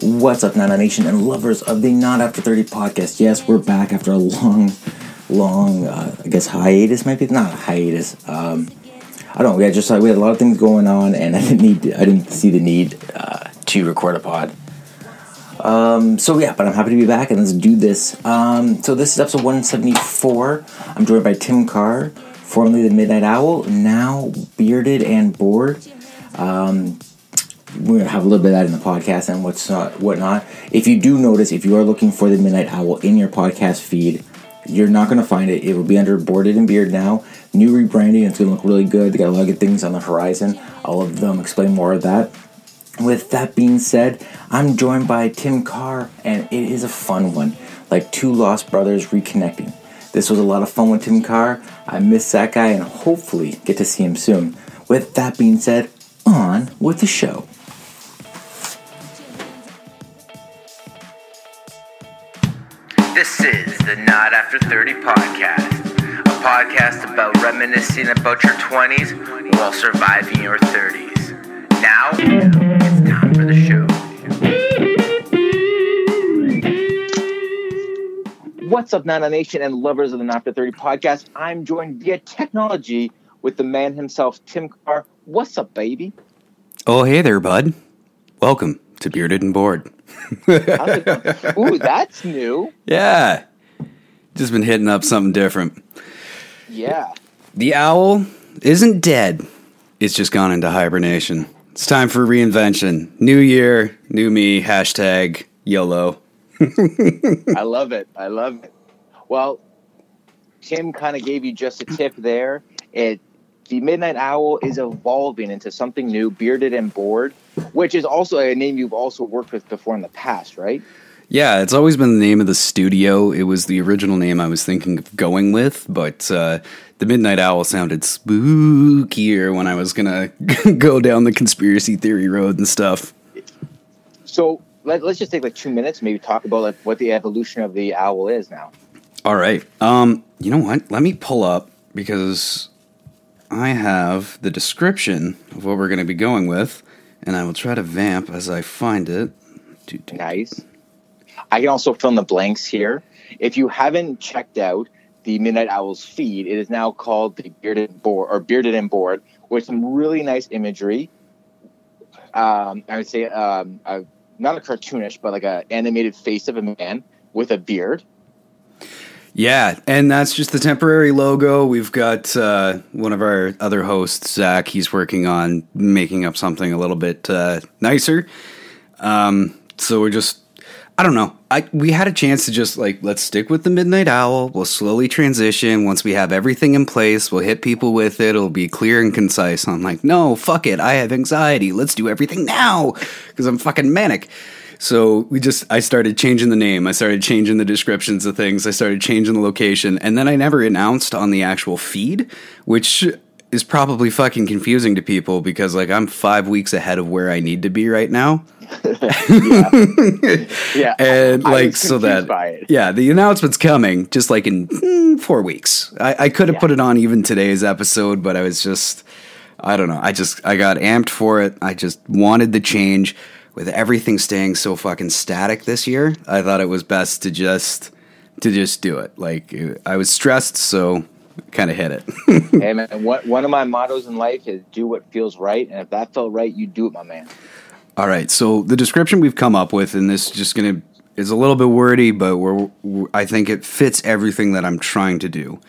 What's up, Nana Nation and lovers of the Not After 30 podcast? Yes, we're back after a long, long, uh, I guess hiatus might be not a hiatus. Um, I don't know. We had just we had a lot of things going on, and I didn't need, I didn't see the need uh, to record a pod. Um, so yeah, but I'm happy to be back, and let's do this. Um, so this is episode 174. I'm joined by Tim Carr, formerly the Midnight Owl, now bearded and bored. Um, we're gonna have a little bit of that in the podcast and what's not whatnot. If you do notice, if you are looking for the Midnight Owl in your podcast feed, you're not gonna find it. It will be under Boarded and Beard now. New rebranding. It's gonna look really good. They got a lot of good things on the horizon. I'll of them explain more of that. With that being said, I'm joined by Tim Carr, and it is a fun one. Like two lost brothers reconnecting. This was a lot of fun with Tim Carr. I miss that guy, and hopefully get to see him soon. With that being said, on with the show. This is the Not After 30 podcast, a podcast about reminiscing about your 20s while surviving your 30s. Now, it's time for the show. What's up, Nana Nation and lovers of the Not After 30 podcast? I'm joined via technology with the man himself, Tim Carr. What's up, baby? Oh, hey there, bud. Welcome to Bearded and Bored. How's it going? Ooh, that's new. Yeah. Just been hitting up something different. Yeah. The owl isn't dead, it's just gone into hibernation. It's time for reinvention. New year, new me, hashtag YOLO. I love it. I love it. Well, Tim kind of gave you just a tip there. It the Midnight Owl is evolving into something new, bearded and bored, which is also a name you've also worked with before in the past, right? Yeah, it's always been the name of the studio. It was the original name I was thinking of going with, but uh, the Midnight Owl sounded spookier when I was going to go down the conspiracy theory road and stuff. So let, us just take like two minutes, maybe talk about like what the evolution of the owl is now. All right. Um, you know what? Let me pull up because I have the description of what we're going to be going with, and I will try to vamp as I find it. Nice. I can also fill in the blanks here. If you haven't checked out the Midnight Owls feed, it is now called the Bearded Bored or Bearded and Bored, with some really nice imagery. Um, I would say um, a, not a cartoonish, but like a animated face of a man with a beard. Yeah, and that's just the temporary logo. We've got uh, one of our other hosts, Zach. He's working on making up something a little bit uh, nicer. Um, so we're just, I don't know. I we had a chance to just like let's stick with the Midnight Owl. We'll slowly transition. Once we have everything in place, we'll hit people with it. It'll be clear and concise. I'm like, no, fuck it. I have anxiety. Let's do everything now because I'm fucking manic. So we just, I started changing the name. I started changing the descriptions of things. I started changing the location. And then I never announced on the actual feed, which is probably fucking confusing to people because, like, I'm five weeks ahead of where I need to be right now. Yeah, And, I like, was so that, yeah, the announcement's coming just like in mm, four weeks. I, I could have Yeah. put it on even today's episode, but I was just, I don't know. I just, I got amped for it. I just wanted the change with everything staying so fucking static this year. I thought it was best to just, to just do it. Like, I was stressed, so kind of hit it. hey man, what, one of my mottos in life is do what feels right, and if that felt right, you do it, my man. All right. So the description we've come up with, and this is just gonna is a little bit wordy, but we're, we're- I think it fits everything that I'm trying to do.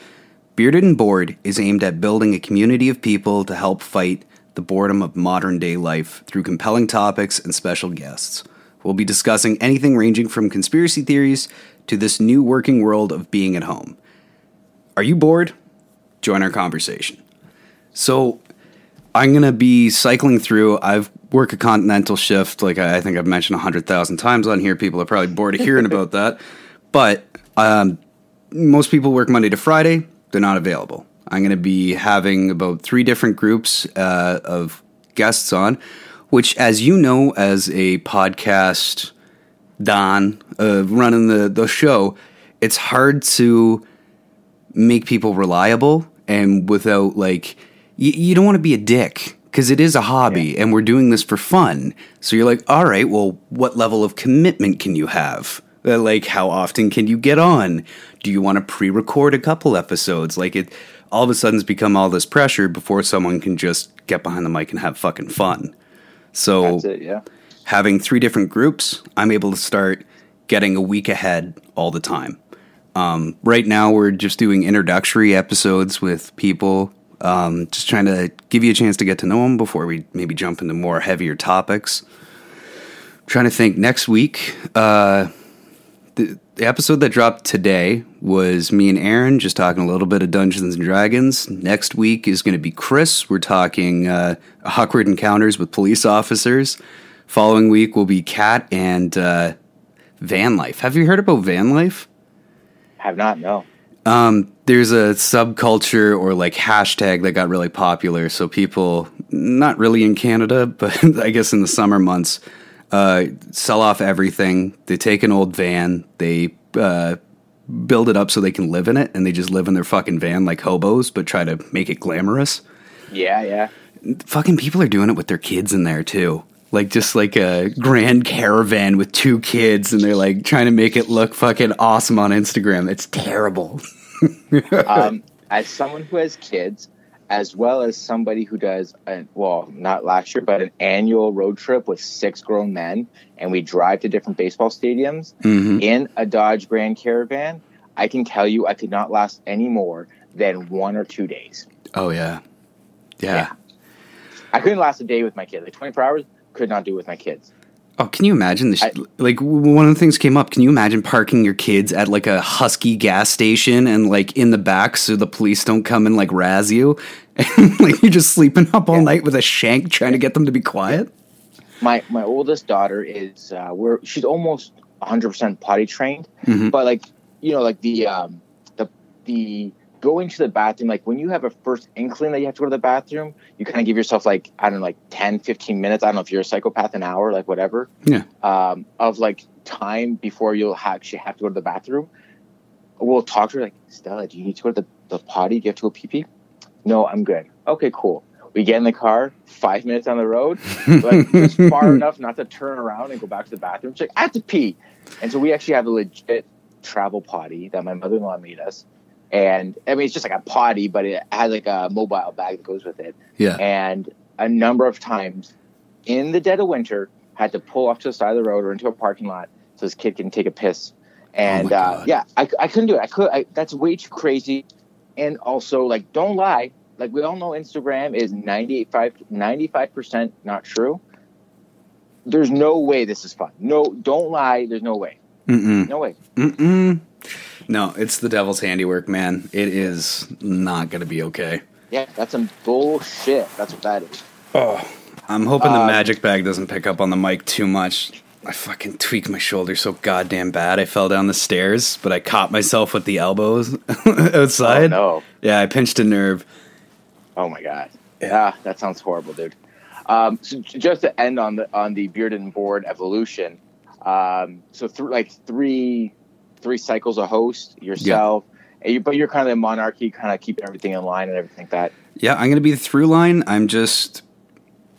Bearded and Bored is aimed at building a community of people to help fight the boredom of modern day life through compelling topics and special guests. We'll be discussing anything ranging from conspiracy theories to this new working world of being at home. Are you bored? Join our conversation. So, I'm gonna be cycling through. I've work a continental shift, like I I think I've mentioned a hundred thousand times on here. People are probably bored of hearing about that, but um, most people work Monday to Friday. They're not available. I'm gonna be having about three different groups uh, of guests on, which, as you know, as a podcast don uh, running the the show, it's hard to make people reliable and without like you, you don't want to be a dick because it is a hobby and we're doing this for fun. So you're like, all right, well, what level of commitment can you have? Uh, Like, how often can you get on? Do you want to pre-record a couple episodes? Like it, all of a sudden, it's become all this pressure before someone can just get behind the mic and have fucking fun. So That's it. Yeah. having three different groups, I'm able to start getting a week ahead all the time. Um, right now, we're just doing introductory episodes with people, um, just trying to give you a chance to get to know them before we maybe jump into more heavier topics. I'm trying to think next week. Uh, the, the episode that dropped today was me and Aaron just talking a little bit of Dungeons and Dragons. Next week is going to be Chris. We're talking uh, awkward encounters with police officers. Following week will be Kat and uh, van life. Have you heard about van life? Have not. No. Um, there's a subculture or like hashtag that got really popular. So people, not really in Canada, but I guess in the summer months, uh, sell off everything. They take an old van, they uh, build it up so they can live in it, and they just live in their fucking van like hobos, but try to make it glamorous. Yeah. Yeah. Fucking people are doing it with their kids in there too. Like just like a grand caravan with two kids, and they're like trying to make it look fucking awesome on Instagram. It's terrible. um, as someone who has kids, as well as somebody who does, an, well, not last year, but an annual road trip with six grown men, and we drive to different baseball stadiums Mhm. in a Dodge Grand Caravan, I can tell you I could not last any more than one or two days. Oh yeah, yeah. Yeah. I couldn't last a day with my kids. Like 24 hours, could not do with my kids. Oh, can you imagine this? I- like one of the things came up. Can you imagine parking your kids at like a Husky gas station and like in the back so the police don't come and like razz you, and like you're just sleeping up all Yeah. night with a shank trying to get them to be quiet? my my oldest daughter is uh we're she's almost 100% potty trained Mhm. but like you know like the um the the going to the bathroom like when you have a first inkling that you have to go to the bathroom you kind of give yourself like i don't know like 10 15 minutes i don't know if you're a psychopath an hour like whatever Yeah. um of like time before you'll actually have to go to the bathroom we'll talk to her like stella do you need to go to the, the potty do you have to go pee pee no i'm good okay cool we get in the car five minutes on the road like just far enough not to turn around and go back to the bathroom. She's like, I have to pee. And so we actually have a legit travel potty that my mother in law made us. And I mean, it's just like a potty, but it has like a mobile bag that goes with it. Yeah. And a number of times in the dead of winter, had to pull off to the side of the road or into a parking lot so this kid can take a piss. And my uh, yeah, I, I couldn't do it. I could. I, that's way too crazy. And also, like, don't lie. Like we all know, Instagram is 95 percent not true. There's no way this is fun. No, don't lie. There's no way. Mm-mm. No way. Mm-mm. No, it's the devil's handiwork, man. It is not going to be okay. Yeah, that's some bullshit. That's what that is. Oh, I'm hoping the Um, magic bag doesn't pick up on the mic too much. I fucking tweaked my shoulder so goddamn bad. I fell down the stairs, but I caught myself with the elbows outside. Oh no. Yeah, I pinched a nerve. Oh my god. Yeah, that sounds horrible, dude. Um, so just to end on the on the bearded and bored evolution. Um, so th- like three three cycles a host yourself, and you, but you're kind of the monarchy, kind of keep everything in line and everything like that. Yeah, I'm going to be the through line. I'm just,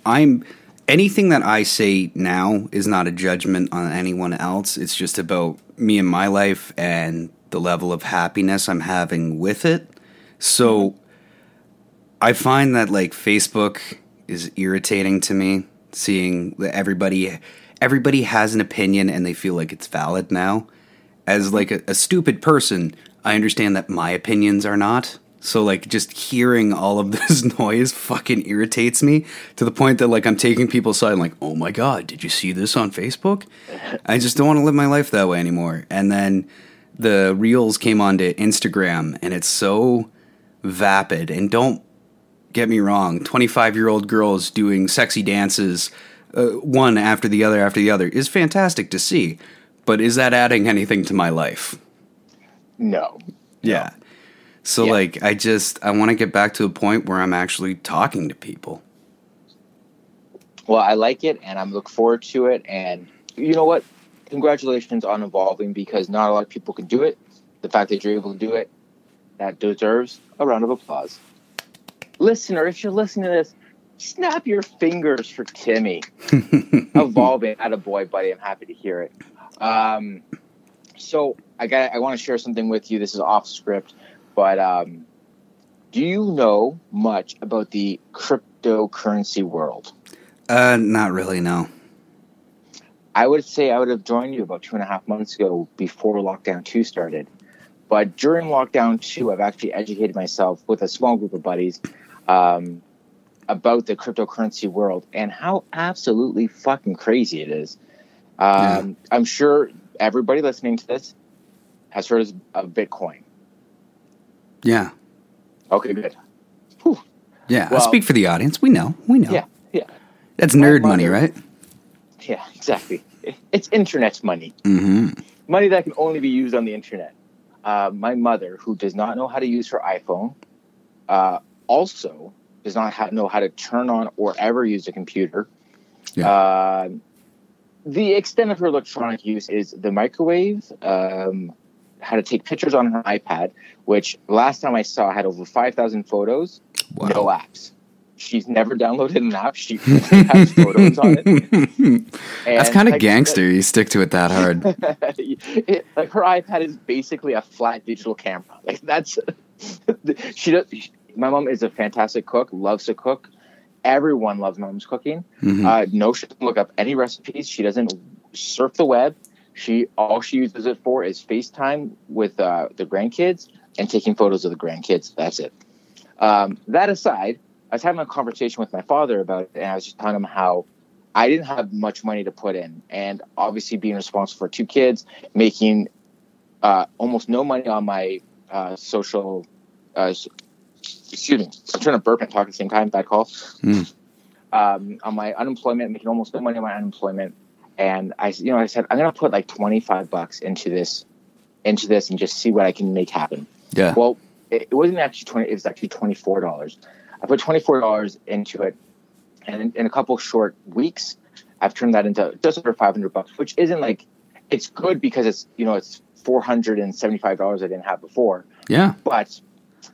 I'm, anything that I say now is not a judgment on anyone else. It's just about me and my life and the level of happiness I'm having with it. So I find that like Facebook is irritating to me, seeing that everybody, everybody has an opinion and they feel like it's valid now. As like a, a stupid person, I understand that my opinions are not. So like just hearing all of this noise fucking irritates me to the point that like I'm taking people's side like, "Oh my god, did you see this on Facebook?" I just don't want to live my life that way anymore. And then the reels came onto Instagram and it's so vapid and don't get me wrong, 25-year-old girls doing sexy dances uh, one after the other after the other is fantastic to see. But is that adding anything to my life? No. Yeah. So Yeah. like I just I want to get back to a point where I'm actually talking to people. Well, I like it, and I'm look forward to it. And you know what? Congratulations on evolving because not a lot of people can do it. The fact that you're able to do it, that deserves a round of applause. Listener, if you're listening to this, Snap your fingers for Timmy. Evolving at a boy, buddy. I'm happy to hear it. Um, so I got I want to share something with you. This is off script, but um, do you know much about the cryptocurrency world? Uh, not really. No. I would say I would have joined you about two and a half months ago before lockdown two started. But during lockdown two, I've actually educated myself with a small group of buddies um, about the cryptocurrency world and how absolutely fucking crazy it is. Um, I'm sure everybody listening to this has heard of Bitcoin. Yeah. Okay, good. Yeah. Well- I'll speak for the audience. We know. We know. Yeah, yeah, That's nerd My money, right? yeah, exactly. It's internet money. Mm-hmm. money that can only be used on the internet. Uh, my mother, who does not know how to use her iPhone, uh, also does not know how to turn on or ever use a computer. Yeah. Uh, the extent of her electronic use is the microwave, um, how to take pictures on her iPad, which last time I saw had over 5,000 photos, Wow. no apps. She's never downloaded an app. She has photos on it. That's kind of gangster. You stick to it that hard. it, like her iPad is basically a flat digital camera. Like that's she does. She, my mom is a fantastic cook. Loves to cook. Everyone loves mom's cooking. Mhm. Uh, no, she doesn't look up any recipes. She doesn't surf the web. She all she uses it for is FaceTime with uh, the grandkids and taking photos of the grandkids. That's it. Um, that aside, I was having a conversation with my father about it, and I was just telling him how I didn't have much money to put in, and obviously being responsible for two kids, making uh, almost no money on my uh, social. Excuse me, I'm trying to burp and talk at the same time. Bad call. Mm. Um, on my unemployment, making almost no money on my unemployment, and I, you know, I said I'm gonna put like 25 bucks into this, into this, and just see what I can make happen. Yeah. Well, it, it wasn't actually 20. It was actually 24 dollars. I put 24 dollars into it, and in, in a couple short weeks, I've turned that into just over 500 bucks, which isn't like it's good because it's you know it's 475 dollars I didn't have before, Yeah. but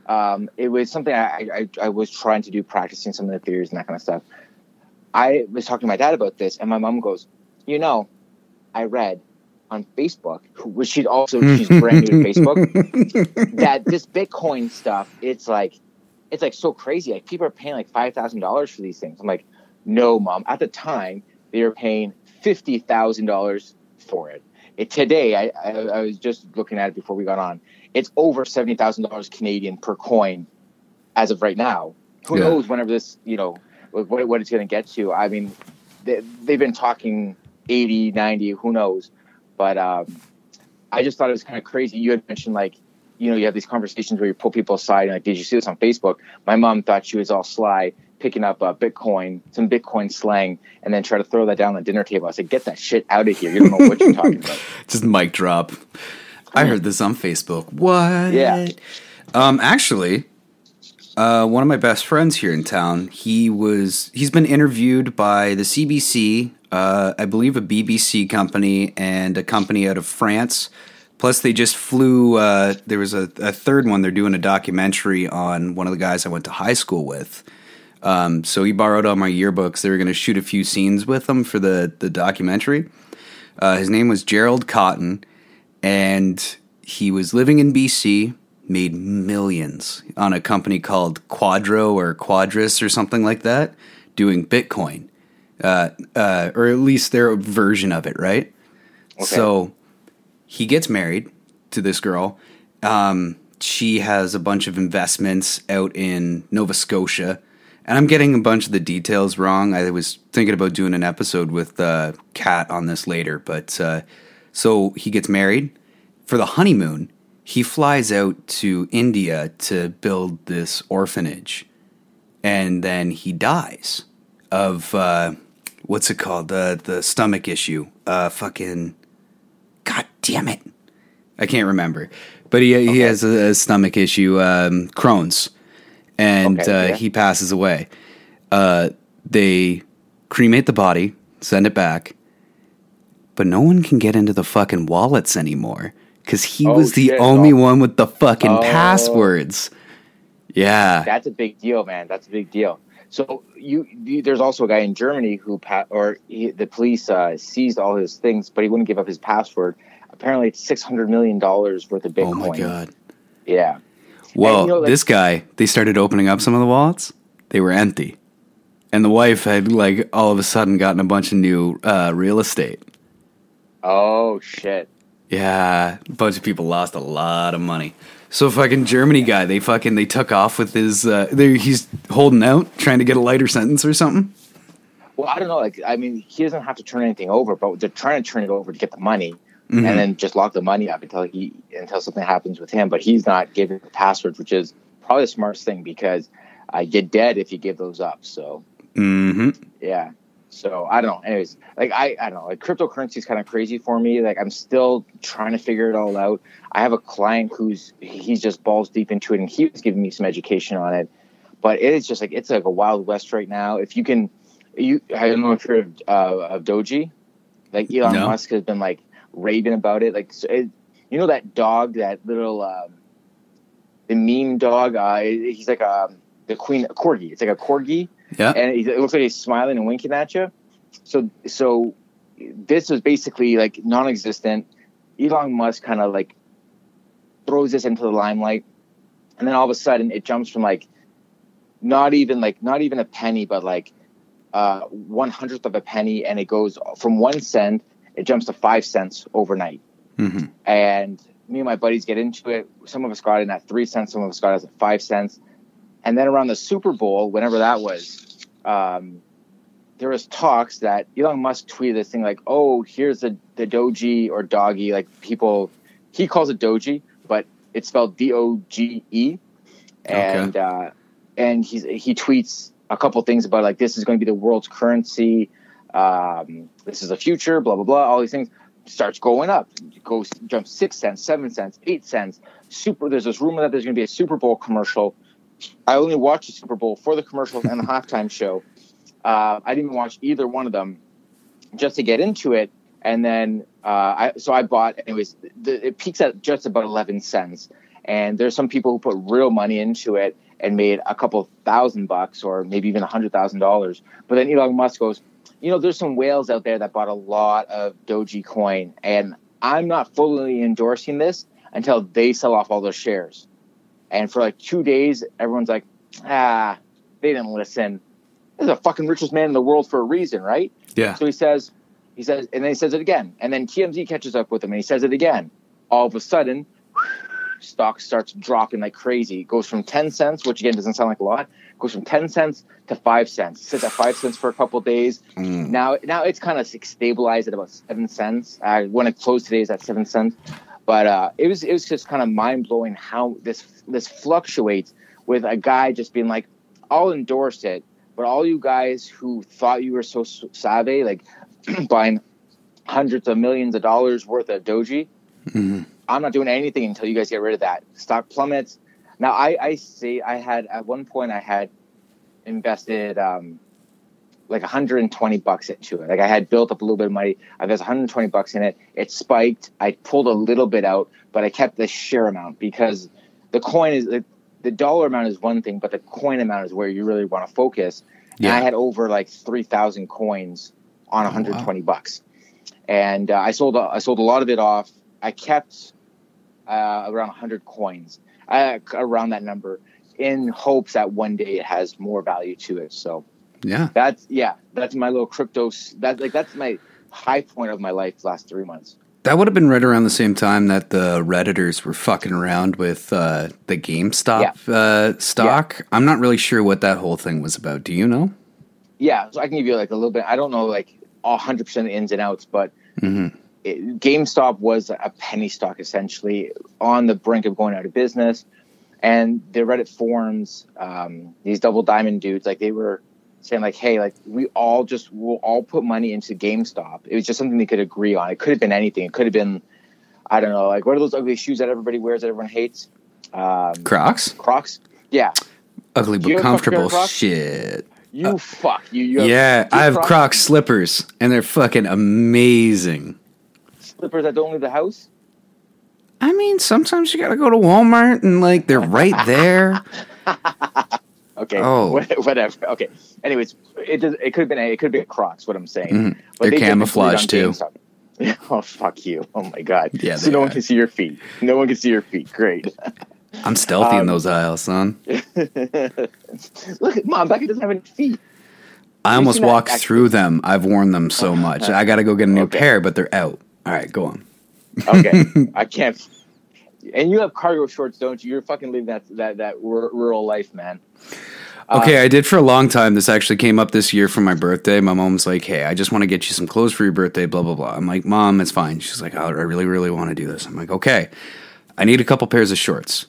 um, it was something I, I I was trying to do, practicing some of the theories and that kind of stuff. I was talking to my dad about this, and my mom goes, "You know, I read on Facebook, which she's also she's brand new to Facebook, that this Bitcoin stuff, it's like, it's like so crazy. Like people are paying like five thousand dollars for these things. I'm like, no, mom. At the time, they were paying fifty thousand dollars for it. It today, I, I I was just looking at it before we got on. It's over seventy thousand dollars Canadian per coin, as of right now. Who Yeah. knows whenever this, you know, what, what it's going to get to? I mean, they, they've been talking 80, 90, who knows? But um, I just thought it was kind of crazy. You had mentioned like, you know, you have these conversations where you pull people aside and like, did you see this on Facebook? My mom thought she was all sly, picking up uh, Bitcoin, some Bitcoin slang, and then try to throw that down on the dinner table. I said, get that shit out of here. You don't know what you're talking about. Just mic drop. I heard this on Facebook. What? Yeah. Um, actually, uh, one of my best friends here in town, he was he's been interviewed by the CBC, uh, I believe a BBC company and a company out of France. Plus, they just flew. Uh, there was a, a third one. They're doing a documentary on one of the guys I went to high school with. Um, so he borrowed all my yearbooks. They were going to shoot a few scenes with him for the the documentary. Uh, his name was Gerald Cotten, and he was living in BC. Made millions on a company called Quadro or Quadris or something like that, doing Bitcoin, uh, uh, or at least their version of it, right? So he gets married to this girl. Um, she has a bunch of investments out in Nova Scotia. And I'm getting a bunch of the details wrong. I was thinking about doing an episode with uh, Kat on this later. But uh, so he gets married. For the honeymoon, he flies out to India to build this orphanage. And then he dies of uh, what's it called? Uh, the stomach issue. Uh, fucking. God damn it. I can't remember. But he, he has a, a stomach issue, um, Crohn's. And Okay, uh, yeah. he passes away. Uh, they cremate the body, send it back. But no one can get into the fucking wallets anymore. Because he Oh, was the shit. only Oh. one with the fucking Oh. passwords. Yeah. That's a big deal, man. That's a big deal. So you, you there's also a guy in Germany who pa- or he, the police uh, seized all his things, but he wouldn't give up his password. Apparently, it's six hundred million dollars worth of Bitcoin. Oh my god. Yeah. Well, you know, like- this guy, they started opening up some of the wallets. They were empty. And the wife had like all of a sudden gotten a bunch of new uh, real estate. Oh shit. Yeah, a bunch of people lost a lot of money. So fucking Germany guy, they fucking they took off with his. Uh, he's holding out, trying to get a lighter sentence or something. Well, I don't know. Like, I mean, he doesn't have to turn anything over, but they're trying to turn it over to get the money, Mm-hmm. and then just lock the money up until he until something happens with him. But he's not giving the passwords, which is probably the smartest thing because uh, you get dead if you give those up. So Mm-hmm. yeah. So I don't know. Anyways, like I, I don't know. Like cryptocurrency is kind of crazy for me. Like I'm still trying to figure it all out. I have a client who's he's just balls deep into it, and he was giving me some education on it. But it is just like it's like a wild west right now. If you can, you I don't know if you're of, uh, of Doji. Like Elon No. Musk has been like raving about it. Like so it, you know that dog, that little um, the meme dog. Uh, he's like a the queen a corgi. It's like a corgi Yeah. and it looks like he's smiling and winking at you. So, so this was basically like non-existent. Elon Musk kind of like throws this into the limelight, and then all of a sudden it jumps from like not even like not even a penny, but like uh, one hundredth of a penny, and it goes from one cent, it jumps to five cents overnight. Mm-hmm. And me and my buddies get into it. Some of us got in at three cents, some of us got in at five cents. And then around the Super Bowl, whenever that was, um, there was talks that Elon Musk tweeted this thing like, "Oh, here's the the Doji or Doggy." Like people, he calls it Doji, but it's spelled D O G E. And uh, and he's he tweets a couple things about like this is going to be the world's currency. Um, this is the future. Blah blah blah. All these things starts going up. Goes jumps six cents, seven cents, eight cents. Super. There's this rumor that there's going to be a Super Bowl commercial. I only watched the Super Bowl for the commercials and the halftime show. Uh, I didn't even watch either one of them just to get into it. And then, uh, I, so I bought, anyways, the, it peaks at just about 11 cents. And there's some people who put real money into it and made a couple thousand bucks or maybe even a hundred thousand dollars. But then Elon Musk goes, you know, there's some whales out there that bought a lot of Doji coin, and I'm not fully endorsing this until they sell off all their shares. And for like two days, everyone's like, ah, they didn't listen. This is the fucking richest man in the world for a reason, right? Yeah. So he says, he says, and then he says it again. And then TMZ catches up with him and he says it again. All of a sudden, stock starts dropping like crazy. It goes from 10 cents, which again doesn't sound like a lot, goes from 10 cents to 5 cents. Sits at 5 cents for a couple days. Mm. Now now it's kind of stabilized at about 7 cents. Uh, when it closed today is at 7 cents. But uh, it was it was just kind of mind blowing how this this fluctuates with a guy just being like, I'll endorse it, but all you guys who thought you were so savvy, like buying hundreds of millions of dollars worth of doji, Mhm. I'm not doing anything until you guys get rid of that. Stock plummets. Now I I see I had at one point I had invested um, like 120 bucks into it. Like I had built up a little bit of money. I invested 120 bucks in it. It spiked. I pulled a little bit out, but I kept the share amount because the coin is the, the dollar amount is one thing, but the coin amount is where you really want to focus. And Yeah. I had over like 3,000 coins on 120 bucks, and uh, I sold a, I sold a lot of it off. I kept uh, around 100 coins, uh, around that number, in hopes that one day it has more value to it. So Yeah. that's yeah, that's my little crypto. s- That like that's my high point of my life last three months. That would have been right around the same time that the Redditors were fucking around with uh, the GameStop uh, stock. I'm not really sure what that whole thing was about. Do you know? Yeah, so I can give you like a little bit. I don't know like hundred percent the ins and outs, but Mhm. it, GameStop was a penny stock essentially on the brink of going out of business, and the Reddit forums, um, these double diamond dudes, like they were saying like, hey, like we all just we'll all put money into GameStop. It was just something they could agree on. It could have been anything. It could have been, I don't know, like what are those ugly shoes that everybody wears that everyone hates? Um, Crocs? Crocs. Yeah, Ugly but have a pair of comfortable shit. you fuck you. you have- Yeah, I have Crocs Crocs slippers, and they're fucking amazing. slippers that don't leave the house. I mean, sometimes you gotta go to Walmart and like they're right there. Okay. Oh. Whatever. Okay. Anyways, it does, it could have been a, it could have been Crocs. What I'm saying. Mhm. But They're they camouflage, too. Oh fuck you! Oh my god! Yeah, So no one can see your feet. No one can see your feet. Great. I'm stealthy in Um, those aisles, son. Look, at mom. Becca doesn't have any feet. I almost walked actually- through them. I've worn them so much. I got to go get a new Okay. pair, but they're out. All right, go on. Okay, I can't. And you have cargo shorts, don't you? You're fucking living that that that rural life, man. Okay, I did for a long time. This actually came up this year for my birthday. My mom's like, "Hey, I just want to get you some clothes for your birthday." Blah blah blah. I'm like, "Mom, it's fine." She's like, oh, "I really, really want to do this." I'm like, "Okay, I need a couple pairs of shorts.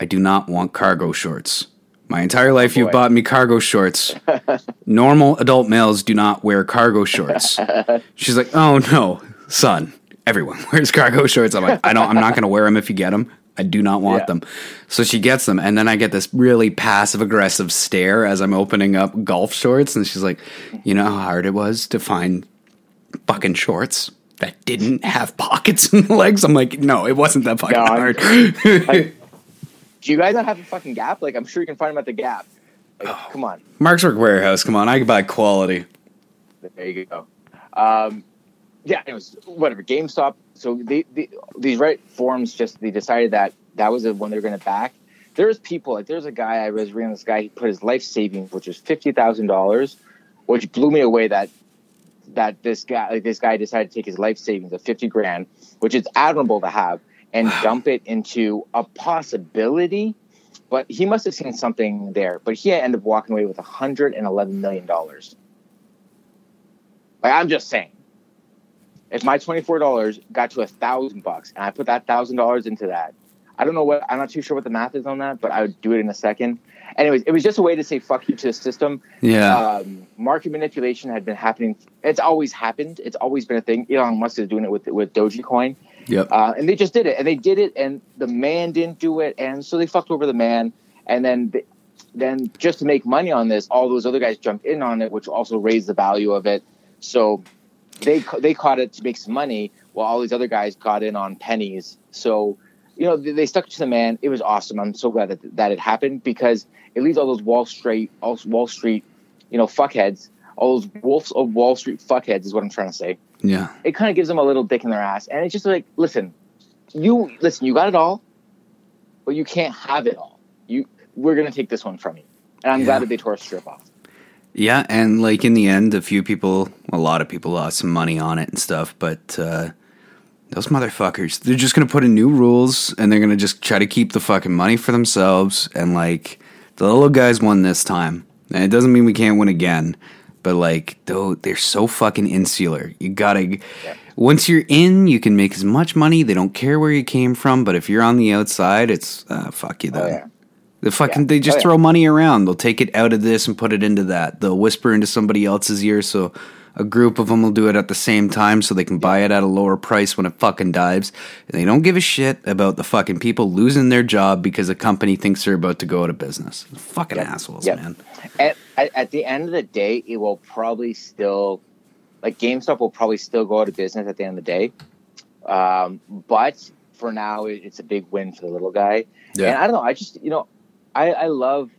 I do not want cargo shorts. My entire oh, life, you've bought me cargo shorts. Normal adult males do not wear cargo shorts." She's like, "Oh no, son, everyone wears cargo shorts." I'm like, "I don't. I'm not going to wear them if you get them." I do not want Yeah. them. So she gets them, and then I get this really passive aggressive stare as I'm opening up golf shorts, and she's like, "You know how hard it was to find fucking shorts that didn't have pockets in the legs." I'm like, "No, it wasn't that fucking No, hard." Like, do you guys not have a fucking Gap? Like, I'm sure you can find them at the Gap. Like, Oh. come on. Mark's Work Wearhouse, come on, I can buy quality. There you go. Um, yeah, it was whatever. GameStop. So they, they, these right forums just they decided that that was the one they were going to back. There's people like there's a guy I was reading. This guy he put his life savings, which was fifty thousand dollars, which blew me away. That that this guy like this guy decided to take his life savings of fifty grand, which is admirable to have, and dump it into a possibility. But he must have seen something there. But he ended up walking away with hundred and eleven million dollars. Like I'm just saying, if my twenty four dollars got to a thousand bucks and I put that thousand dollars into that, I don't know what I'm not too sure what the math is on that, but I would do it in a second. Anyways, it was just a way to say fuck you to the system. Yeah. Um, market manipulation had been happening. It's always happened. It's always been a thing. Elon Musk is doing it with with Dogecoin, yep. uh, and they just did it. And they did it, and the man didn't do it, and so they fucked over the man. And then, they, then just to make money on this, all those other guys jumped in on it, which also raised the value of it. So they they caught it to make some money, while all these other guys got in on pennies. So you know they, stuck to the man. It was awesome. I'm so glad that that it happened because it leaves all those Wall Street, all Wall Street, you know, fuckheads, all those wolves of Wall Street fuckheads is what I'm trying to say. yeah. It kind of gives them a little dick in their ass, and it's just like, listen, you listen, you got it all, but you can't have it all. You we're gonna take this one from you, and I'm Yeah. glad that they tore a strip off. Yeah, and like in the end, a few people, a lot of people lost some money on it and stuff, but uh, those motherfuckers, they're just going to put in new rules and they're going to just try to keep the fucking money for themselves. And like, the little guys won this time. And it doesn't mean we can't win again, but like, though, they're so fucking insular. You gotta, once you're in, you can make as much money. They don't care where you came from, but if you're on the outside, it's uh, fuck you then. Oh yeah. The fucking Yeah. they just Oh, yeah. throw money around. They'll take it out of this and put it into that. They'll whisper into somebody else's ear so a group of them will do it at the same time so they can buy it at a lower price when it fucking dives. And they don't give a shit about the fucking people losing their job because a company thinks they're about to go out of business. Fucking assholes, Yep. man. At, at, at the end of the day, it will probably still, like GameStop will probably still go out of business at the end of the day. Um, but for now, it, it's a big win for the little guy. Yeah. And I don't know. I just, you know, I, I love,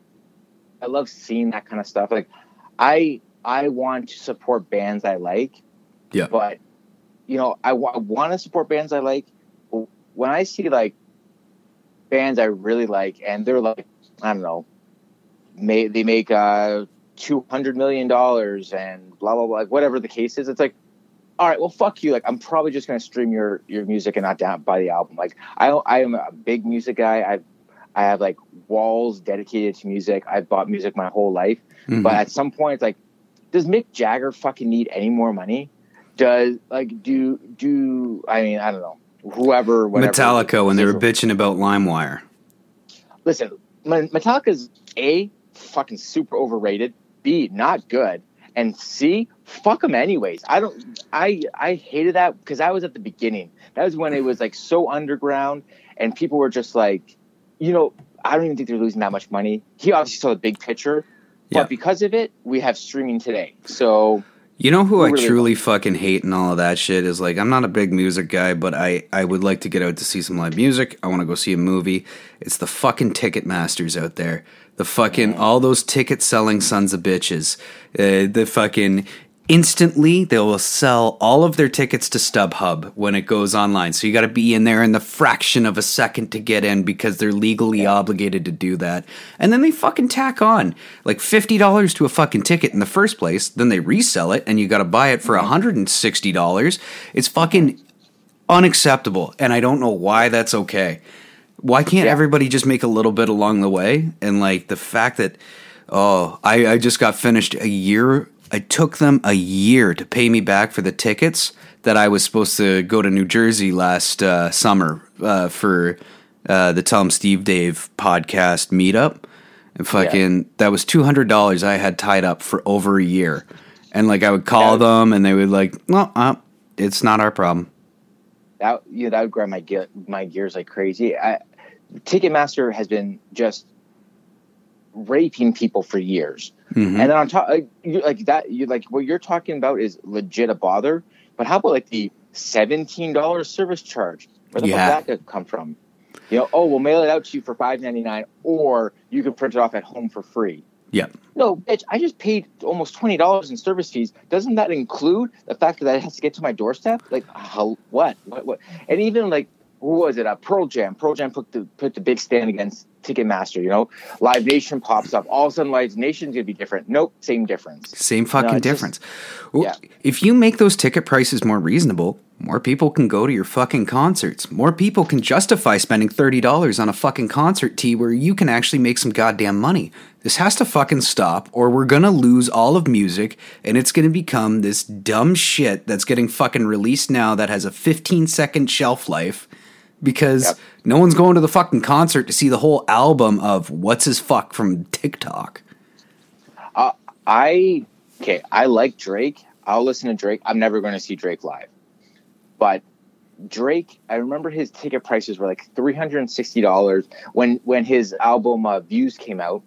I love seeing that kind of stuff. Like, I, I want to support bands I like. Yeah. But, you know, I, want to support bands I like. When I see like bands I really like, and they're like, I don't know, may they make uh two hundred million dollars and blah blah blah, like, whatever the case is. It's like, all right, well, fuck you. Like, I'm probably just gonna stream your your music and not down buy the album. Like, I I am a big music guy. I I have like walls dedicated to music. I've bought music my whole life, Mhm. but at some point, it's like, does Mick Jagger fucking need any more money? Does like do do I mean I don't know whoever whatever Metallica when they were bitching about LimeWire. listen, Me- Metallica's A, fucking super overrated. B, not good. And C, fuck them anyways. I don't. I I hated that because I was at the beginning. That was when it was like so underground, and people were just like, you know, I don't even think they're losing that much money. He obviously saw the big picture, but because of it, we have streaming today. So You know who I Really truly fucking hate and all of that shit is like I'm not a big music guy, but I I would like to get out to see some live music. I want to go see a movie. It's the fucking ticket masters out there. The fucking all those ticket selling sons of bitches. Uh, the fucking instantly they will sell all of their tickets to StubHub when it goes online. So you got to be in there in the fraction of a second to get in because they're legally obligated to do that. And then they fucking tack on like $50 to a fucking ticket in the first place, then they resell it and you got to buy it for mm-hmm. $160. It's fucking unacceptable and I don't know why that's okay. Why can't Yeah. everybody just make a little bit along the way? And like the fact that oh, I, I just got finished a year I took them a year to pay me back for the tickets that I was supposed to go to New Jersey last uh, summer uh, for uh, the Tell 'Em Steve-Dave podcast meetup. And fucking, that was two hundred dollars I had tied up for over a year. And like I would call Yeah. them, and they would like, "No, uh, it's not our problem." that you—that would grind my ge- my gears like crazy. I, Ticketmaster has been just raping people for years, Mhm. and then on top, like, like that, you like what you're talking about is legit a bother. But how about like the seventeen dollars service charge? Where the Yeah. fuck that could come from? You know, oh, we'll mail it out to you for five ninety nine, or you can print it off at home for free. Yeah, No, bitch, I just paid almost twenty dollars in service fees. Doesn't that include the fact that it has to get to my doorstep? Like, how? What? What? What? And even like, who was it? Uh, Pearl Jam. Pearl Jam put the put the big stand against Ticketmaster. You know, Live Nation pops up. All of a sudden, Live Nation's gonna be different. Nope, same difference. same fucking just- difference. Well, yeah. If you make those ticket prices more reasonable, more people can go to your fucking concerts. More people can justify spending $30 on a fucking concert tee where you can actually make some goddamn money. This has to fucking stop or we're gonna lose all of music and it's gonna become this dumb shit that's getting fucking released now that has a 15 second shelf life because Yep. no one's going to the fucking concert to see the whole album of what's his fuck from TikTok. I okay. I like Drake. I'll listen to Drake. I'm never going to see Drake live, but Drake. I remember his ticket prices were like three hundred and sixty dollars when when his album uh, Views came out.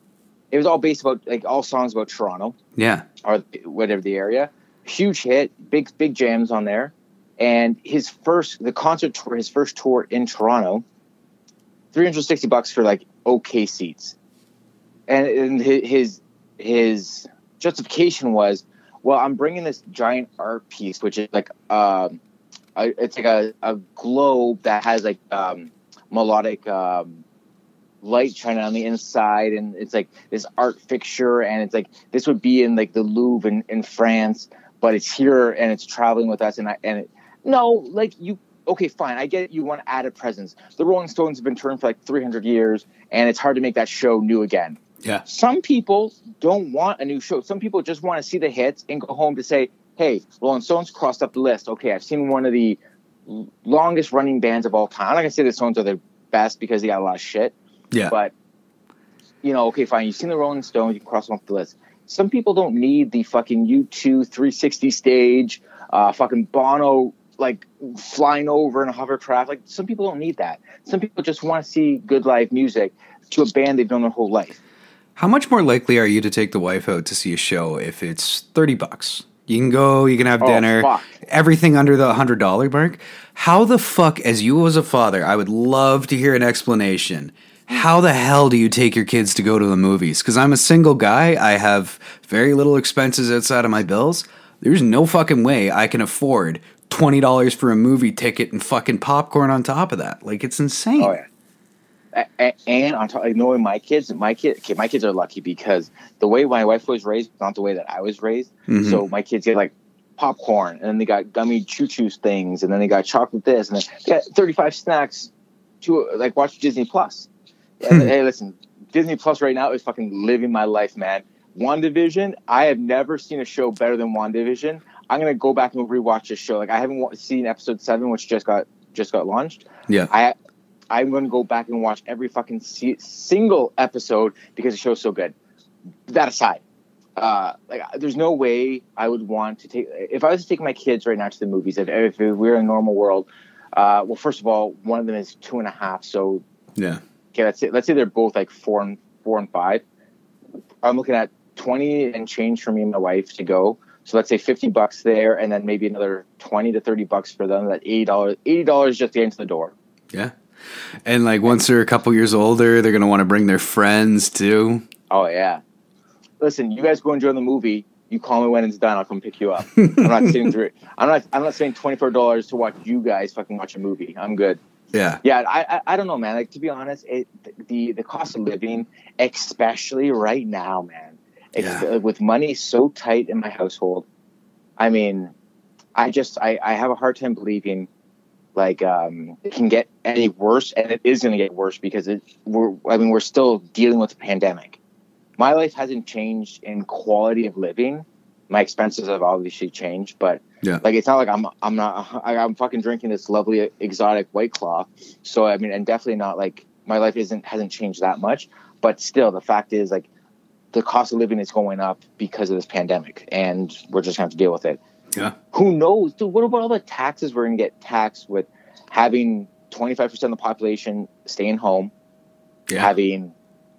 It was all based about like all songs about Toronto Yeah. or whatever the area. Huge hit, big big jams on there. And his first the concert tour, his first tour in Toronto, three hundred sixty bucks for like okay seats. And, and his his justification was, well, I'm bringing this giant art piece, which is like um, a, it's like a, a globe that has like um, melodic um, light shining on the inside, and it's like this art fixture, and it's like this would be in like the Louvre in, in France, but it's here and it's traveling with us, and I and it, no, like you. Okay, fine. I get it. You want added presence. The Rolling Stones have been touring for like 300 years, and it's hard to make that show new again Yeah. some people don't want a new show. Some people just want to see the hits and go home to say, "Hey, Rolling Stones crossed up the list. Okay, I've seen one of the longest running bands of all time. I'm not gonna say the Stones are the best because they got a lot of shit, Yeah. but you know, okay, fine. You've seen the Rolling Stones, you can cross them off the list. Some people don't need the fucking U2 360 stage, uh, fucking Bono like flying over in a hovercraft. Like some people don't need that. Some people just want to see good live music to a band they've known their whole life. How much more likely are you to take the wife out to see a show if it's 30 bucks? You can go, you can have Oh, dinner, everything under the $100 mark. How the fuck, as you as a father, I would love to hear an explanation. How the hell do you take your kids to go to the movies? Because I'm a single guy, I have very little expenses outside of my bills. There's no fucking way I can afford $20 for a movie ticket and fucking popcorn on top of that. Like, it's insane. Oh yeah. A- a- And on top, knowing my kids, my kid, okay, my kids are lucky because the way my wife was raised, not the way that I was raised. Mhm. So my kids get like popcorn, and then they got gummy choo choo things, and then they got chocolate this, and then they got thirty five snacks to like watch Disney Plus. And, hey, listen, Disney Plus right now is fucking living my life, man. WandaVision, I have never seen a show better than WandaVision. I'm gonna go back and rewatch this show. Like I haven't seen episode seven, which just got just got launched. Yeah. I I'm going to go back and watch every fucking se- single episode because the show's so good. That aside, uh, like there's no way I would want to take if I was to take my kids right now to the movies. If, if we we're in a normal world, uh, well, first of all, one of them is two and a half, so Yeah. okay, let's say let's say they're both like four and four and five. I'm looking at twenty and change for me and my wife to go. So let's say 50 bucks there and then maybe another 20 to 30 bucks for them. That $80, $80 just to get into the door. Yeah. And like once they're a couple years older, they're going to want to bring their friends too. Oh, yeah. Listen, you guys go enjoy the movie. You call me when it's done. I'll come pick you up. I'm not sitting through. I'm not. I'm not spending twenty four dollars to watch you guys fucking watch a movie. I'm good. Yeah. Yeah, I, I, I don't know, man. Like to be honest, it, the the cost of living, especially right now, man, Yeah. with money so tight in my household, I mean, I just I, I have a hard time believing like um, it can get any worse, and it is going to get worse because it we're I mean we're still dealing with the pandemic. My life hasn't changed in quality of living. My expenses have obviously changed, but Yeah. like it's not like I'm I'm not I'm fucking drinking this lovely exotic white claw. So I mean, and definitely not like my life isn't hasn't changed that much. But still, the fact is like the cost of living is going up because of this pandemic, and we're just gonna have to deal with it. Yeah. Who knows, dude? What about all the taxes we're gonna get taxed with having 25 percent of the population staying home, Yeah. having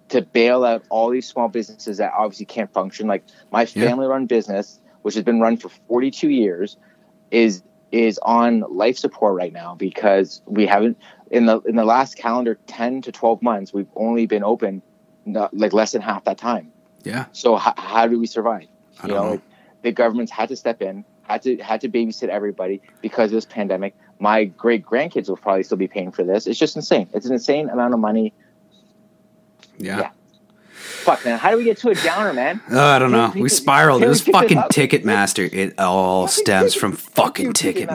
to bail out all these small businesses that obviously can't function. Like my family-run business, which has been run for 42 years, is is on life support right now because we haven't in the in the last calendar 10 to 12 months we've only been open not, like less than half that time. Yeah. So h- how do we survive? I you don't know, know. like, the government's had to step in, had to had to babysit everybody because of this pandemic. My great grandkids will probably still be paying for this. It's just insane. It's an insane amount of money. Yeah. Yeah. Fuck man, how do we get to a downer, man? Oh, I don't know. We- spiraled. It was fucking? Ticketmaster. It all stems from fucking Ticketmaster.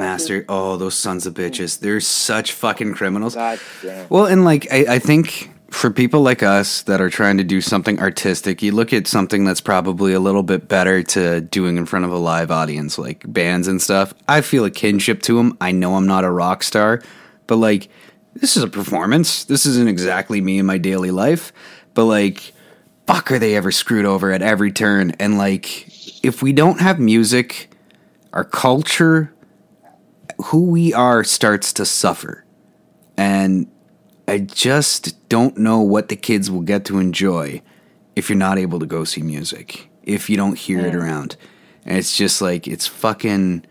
Ticketmaster. Oh, those sons of bitches. They're such fucking criminals. Well, and like I, I think for people like us that are trying to do something artistic, you look at something that's probably a little bit better to doing in front of a live audience, like bands and stuff. I feel a kinship to them. I know I'm not a rock star, but like this is a performance. This isn't exactly me in my daily life, but like fuck are they ever screwed over at every turn and like if we don't have music, our culture who we are starts to suffer. And I just don't know what the kids will get to enjoy if you're not able to go see music, if you don't hear it around. And it's just like, it's fucking.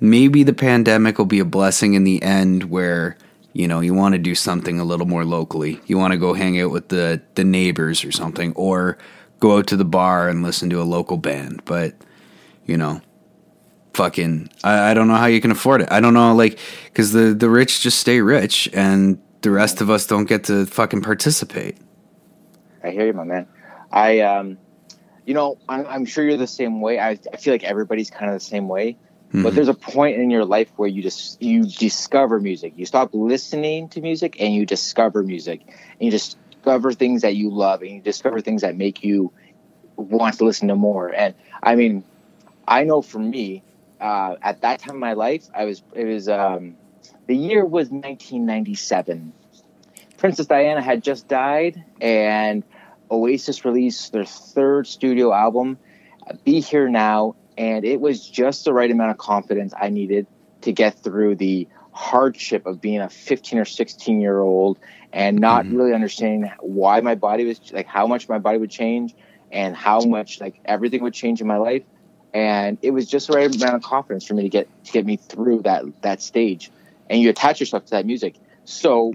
Maybe the pandemic will be a blessing in the end where, you know, you want to do something a little more locally. You want to go hang out with the, the neighbors or something, or go out to the bar and listen to a local band. But, you know, fucking I, I don't know how you can afford it. I don't know like because the the rich just stay rich and the rest of us don't get to fucking participate. I hear you, my man. I, um, you know, I'm, I'm sure you're the same way. I, I feel like everybody's kind of the same way. But there's a point in your life where you just you discover music. You stop listening to music and you discover music, and you discover things that you love, and you discover things that make you want to listen to more. And I mean, I know for me, uh, at that time in my life, I was it was um, the year was 1997. Princess Diana had just died, and Oasis released their third studio album, uh, Be Here Now, and it was just the right amount of confidence I needed to get through the hardship of being a 15 or 16 year old and not really understanding why my body was like how much my body would change and how much like everything would change in my life. And it was just the right amount of confidence for me to get to get me through that that stage and you attach yourself to that music so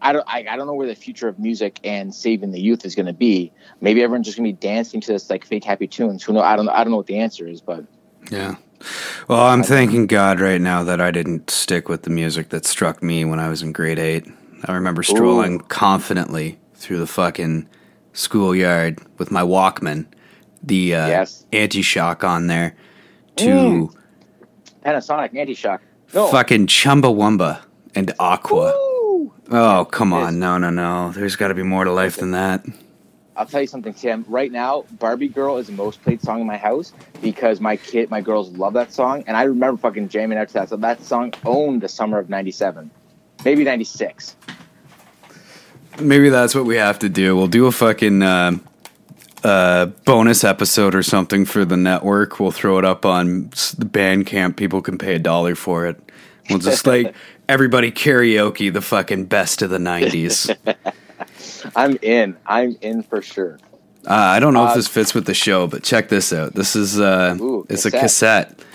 I don't, I, I don't know where the future of music and saving the youth is going to be. Maybe everyone's just going to be dancing to this like fake happy tunes. Who know? I don't, I don't know what the answer is, but Yeah. Well, I'm thanking God right now that I didn't stick with the music that struck me when I was in grade eight. I remember strolling confidently through the fucking schoolyard with my Walkman, the uh, Yes. anti-shock on there, to Mm. Panasonic anti-shock. No, fucking Chumbawamba and Aqua. Woo! Oh, come on. No, no, no. There's got to be more to life than that. I'll tell you something, Tim. Right now, Barbie Girl is the most played song in my house because my kid, my girls love that song, and I remember fucking jamming out to that. So that song owned the summer of '97, maybe '96. Maybe that's what we have to do. We'll do a fucking uh, uh, bonus episode or something for the network. We'll throw it up on the Bandcamp. People can pay a dollar for it. We'll just like everybody karaoke the fucking best of the '90s. I'm in. I'm in for sure. Uh, I don't know Uh, if this fits with the show, but check this out. This is uh, Ooh, it's a cassette. cassette.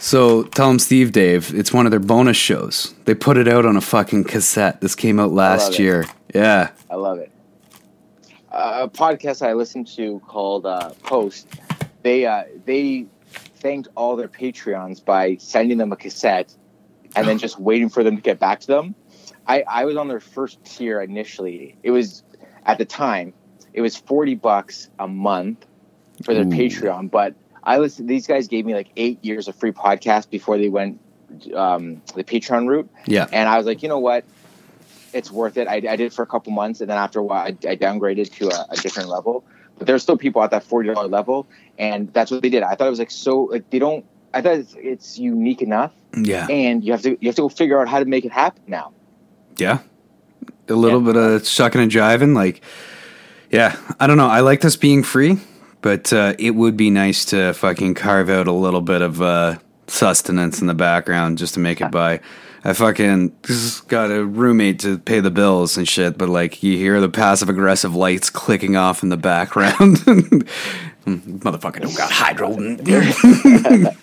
So Tell 'Em Steve-Dave. It's one of their bonus shows. They put it out on a fucking cassette. This came out last year. Yeah. I love it. A podcast I listened to called uh, Post. They uh, they thanked all their Patreons by sending them a cassette, and then just waiting for them to get back to them. I, I was on their first tier initially. It was at the time it was forty bucks a month for their Ooh. Patreon, but I listened. These guys gave me like eight years of free podcast before they went um, the Patreon route. Yeah. And I was like, you know what? It's worth it. I, I did it for a couple months, and then after a while, I, I downgraded to a, a different level. But there's still people at that forty dollar level, and that's what they did. I thought it was like so like they don't. I thought it's, it's unique enough, Yeah. and you have to you have to go figure out how to make it happen now. Yeah. A little Yeah. bit of sucking and jiving. Like, yeah, I don't know. I like this being free, but uh, it would be nice to fucking carve out a little bit of uh, sustenance in the background just to make it by. I fucking just got a roommate to pay the bills and shit, but like you hear the passive aggressive lights clicking off in the background. Motherfucker don't got hydro.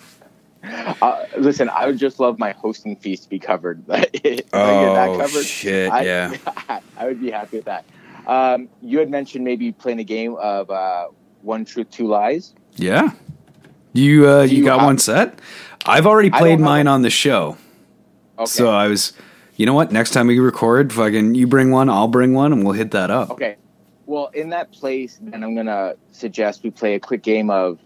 Uh, listen, I would just love my hosting fees to be covered. if I get Oh, that covered, shit, I, yeah. I would be happy with that. Um, you had mentioned maybe playing a game of uh, one truth, two lies. yeah. You uh, you, you got have- one set? I've already played mine on the show. Okay. So I was, you know what? Next time we record, fucking, you bring one, I'll bring one, and we'll hit that up. Okay. Well, in that place, then I'm gonna suggest we play a quick game of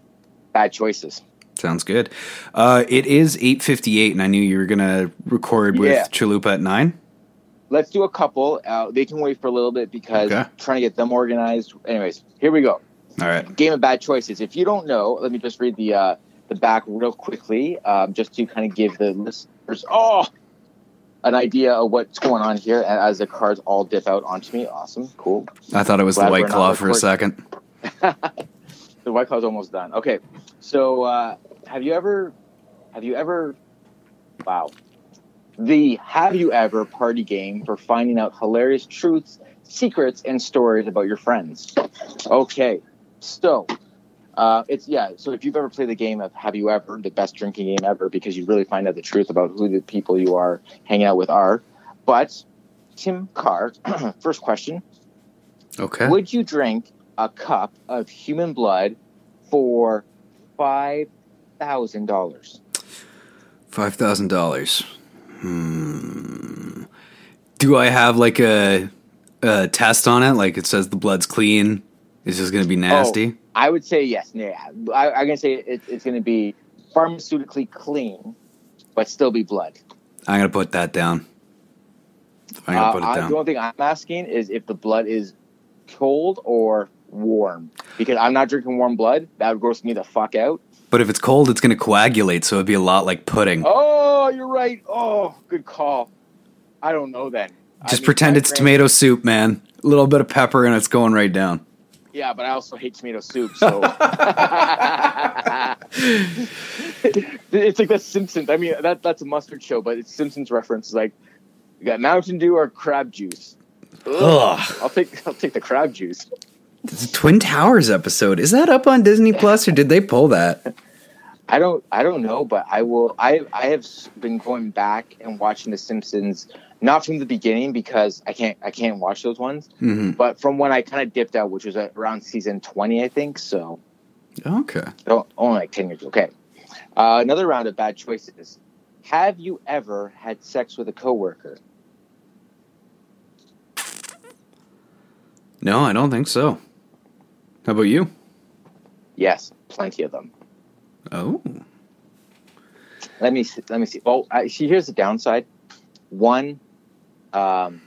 bad choices. Sounds good. Uh, it is eight fifty eight, and I knew you were gonna record with Yeah. Chalupa at nine. Let's do a couple. Uh, they can wait for a little bit because Okay. trying to get them organized. Anyways, here we go. All right. Game of bad choices. If you don't know, let me just read the uh, the back real quickly, um, just to kind of give the listeners oh an idea of what's going on here as the cards all dip out onto me. Awesome, cool. I thought it was Glad the White Claw for a second. The White Claw's almost done. Okay, so uh, have you ever, have you ever, wow, the have you ever party game for finding out hilarious truths, secrets, and stories about your friends? Okay, so uh, it's yeah. So if you've ever played the game of Have You Ever, the best drinking game ever, because you really find out the truth about who the people you are hanging out with are. But Tim Carr, first question. Okay. Would you drink a cup of human blood for five thousand dollars? Five thousand dollars. Hmm. Do I have like a, a test on it? Like it says the blood's clean. Is this gonna be nasty? I would say yes. Yeah, I, I'm gonna say it, it's going to be pharmaceutically clean, but still be blood. I'm gonna put that down. I'm gonna Uh, put it I- down. the only thing I'm asking is if the blood is cold or warm, because I'm not drinking warm blood. That would gross me the fuck out. But if it's cold, it's gonna coagulate, so it'd be a lot like pudding. Oh, you're right. Oh, good call. I don't know then. I Just mean, pretend it's tomato soup, man. A little bit of pepper and it's going right down. Yeah, but I also hate tomato soup, so it's like the Simpsons. I mean, that that's a mustard show, but it's Simpsons reference. Like, you got Mountain Dew or crab juice. Ugh. I'll take I'll take the crab juice. The Twin Towers episode is that up on Disney Plus or did they pull that? I don't I don't know, but I will. I I have been going back and watching the Simpsons, not from the beginning because I can't I can't watch those ones, hmm but from when I kind of dipped out, which was around season twenty, I think. So Okay. Oh, only like 10 years. Okay. Uh, another round of bad choices. Have you ever had sex with a coworker? No, I don't think so. How about you? Yes, plenty of them. Oh. Let me see, let me see. Well, I, see, here's the downside. One, um,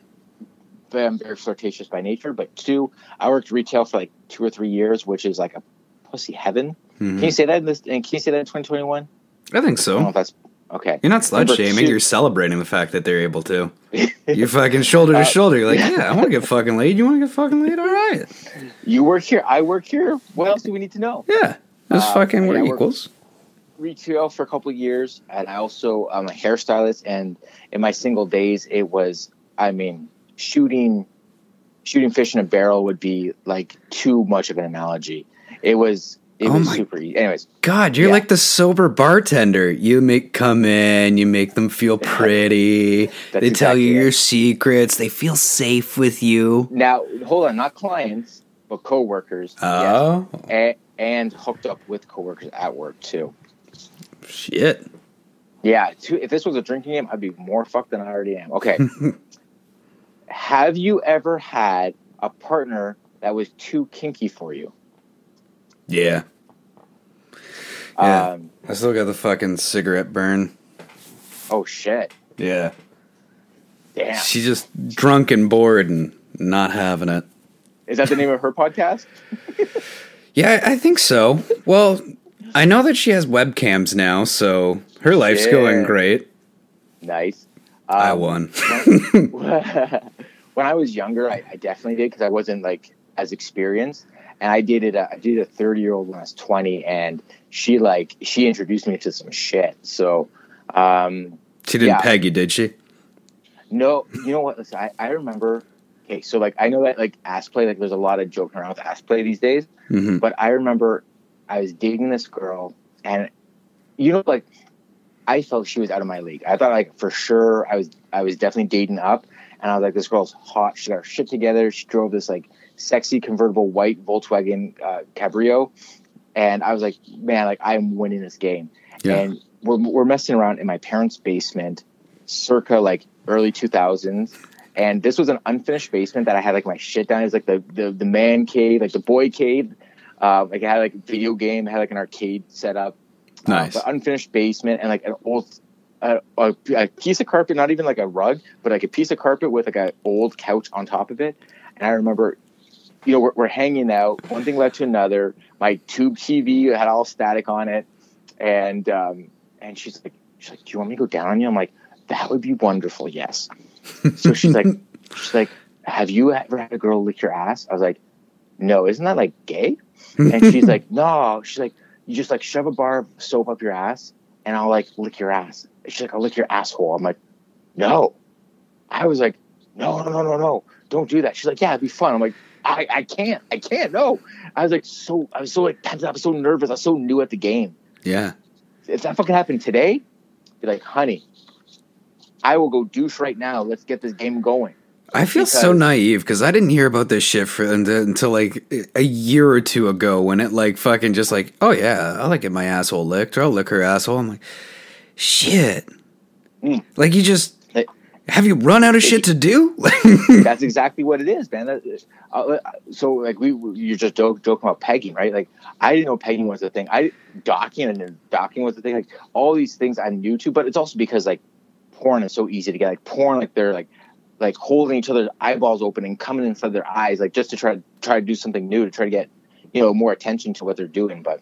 I'm very flirtatious by nature, but two, I worked retail for like two or three years, which is like a pussy heaven. Mhm. Can you say that in this? And can you say that in 2021? I think I so. if that's okay. You're not slut shaming, you're celebrating the fact that they're able to. You're fucking shoulder to Uh, shoulder. You're like, yeah, I want to get fucking laid. You want to get fucking laid? All right. You work here. I work here. What else do we need to know? Yeah. That's Uh, fucking, we're- equals. Retail for a couple of years, and I also I'm a hairstylist. And in my single days, it was I mean shooting shooting fish in a barrel would be like too much of an analogy. It was it Oh was my- super easy. Anyways, God, you're Yeah. like the sober bartender. You make come in, you make them feel pretty. They tell you it. your secrets. They feel safe with you. now hold on, not clients, but coworkers. Oh, yes. and, and hooked up with coworkers at work too. Shit. Yeah, if this was a drinking game, I'd be more fucked than I already am. Okay. Have you ever had a partner that was too kinky for you? Yeah. Yeah. Um, I still got the fucking cigarette burn. oh shit! Yeah. Damn. She's just drunk and bored and not having it. Is that the name of her podcast? Yeah, I think so. Well, I know that she has webcams now, so her life's going great. Nice. I Um, won. when I was younger, I, I definitely did because I wasn't like as experienced. And I dated a, I dated a 30 year old when I was 20, and she like she introduced me to some shit. So, um, She didn't yeah. peg you, did she? no, you know what? Listen, I, I remember. Okay, so like I know that like ass play, like there's a lot of joking around with ass play these days. hmm But I remember I was dating this girl, and you know, like I felt she was out of my league. I thought like for sure I was I was definitely dating up, and I was like, this girl's hot. She got her shit together. She drove this like sexy convertible white Volkswagen uh, Cabrio, and I was like, man, like I'm winning this game. Yeah. And we're we're messing around in my parents' basement, circa like early 2000s. And this was an unfinished basement that I had like my shit down. It was like the the, the man cave, like the boy cave. Uh, like I had like a video game, had like an arcade set up. Nice. Uh, but unfinished basement and like an old uh, a, a piece of carpet, not even like a rug, but like a piece of carpet with like an old couch on top of it. And I remember, you know, we're, we're hanging out. One thing led to another. My tube TV had all static on it, and um, and she's like, she's like, do you want me to go down on you? I'm like, that would be wonderful. Yes. So she's like, she's like, have you ever had a girl lick your ass? I was like, no. Isn't that like gay? And she's like, no. She's like, you just like shove a bar of soap up your ass, and I'll like lick your ass. She's like, I'll lick your asshole. I'm like, no. I was like, no, no, no, no, no. Don't do that. She's like, yeah, it'd be fun. I'm like, I, I can't. I can't. No. I was like, so, I was so like. I was so nervous. I was so new at the game. Yeah. If that fucking happened today, be like, honey, I will go douche right now. Let's get this game going. I feel so naive because I didn't hear about this shit for until, until like a year or two ago when it like fucking just like, oh yeah, I like get my asshole licked or I'll lick her asshole. I'm like, shit. Mm. Like you just Hey. have you run out of shit to do? That's exactly what it is, man. That, uh, so, like, we you're just joke, joking about pegging, right? Like, I didn't know pegging was a thing. I docking and docking was the thing. Like, all these things I'm new to, but it's also because like porn is so easy to get. Like, porn, like they're like like holding each other's eyeballs open and coming inside their eyes, like just to try to try to do something new to try to get you know more attention to what they're doing. But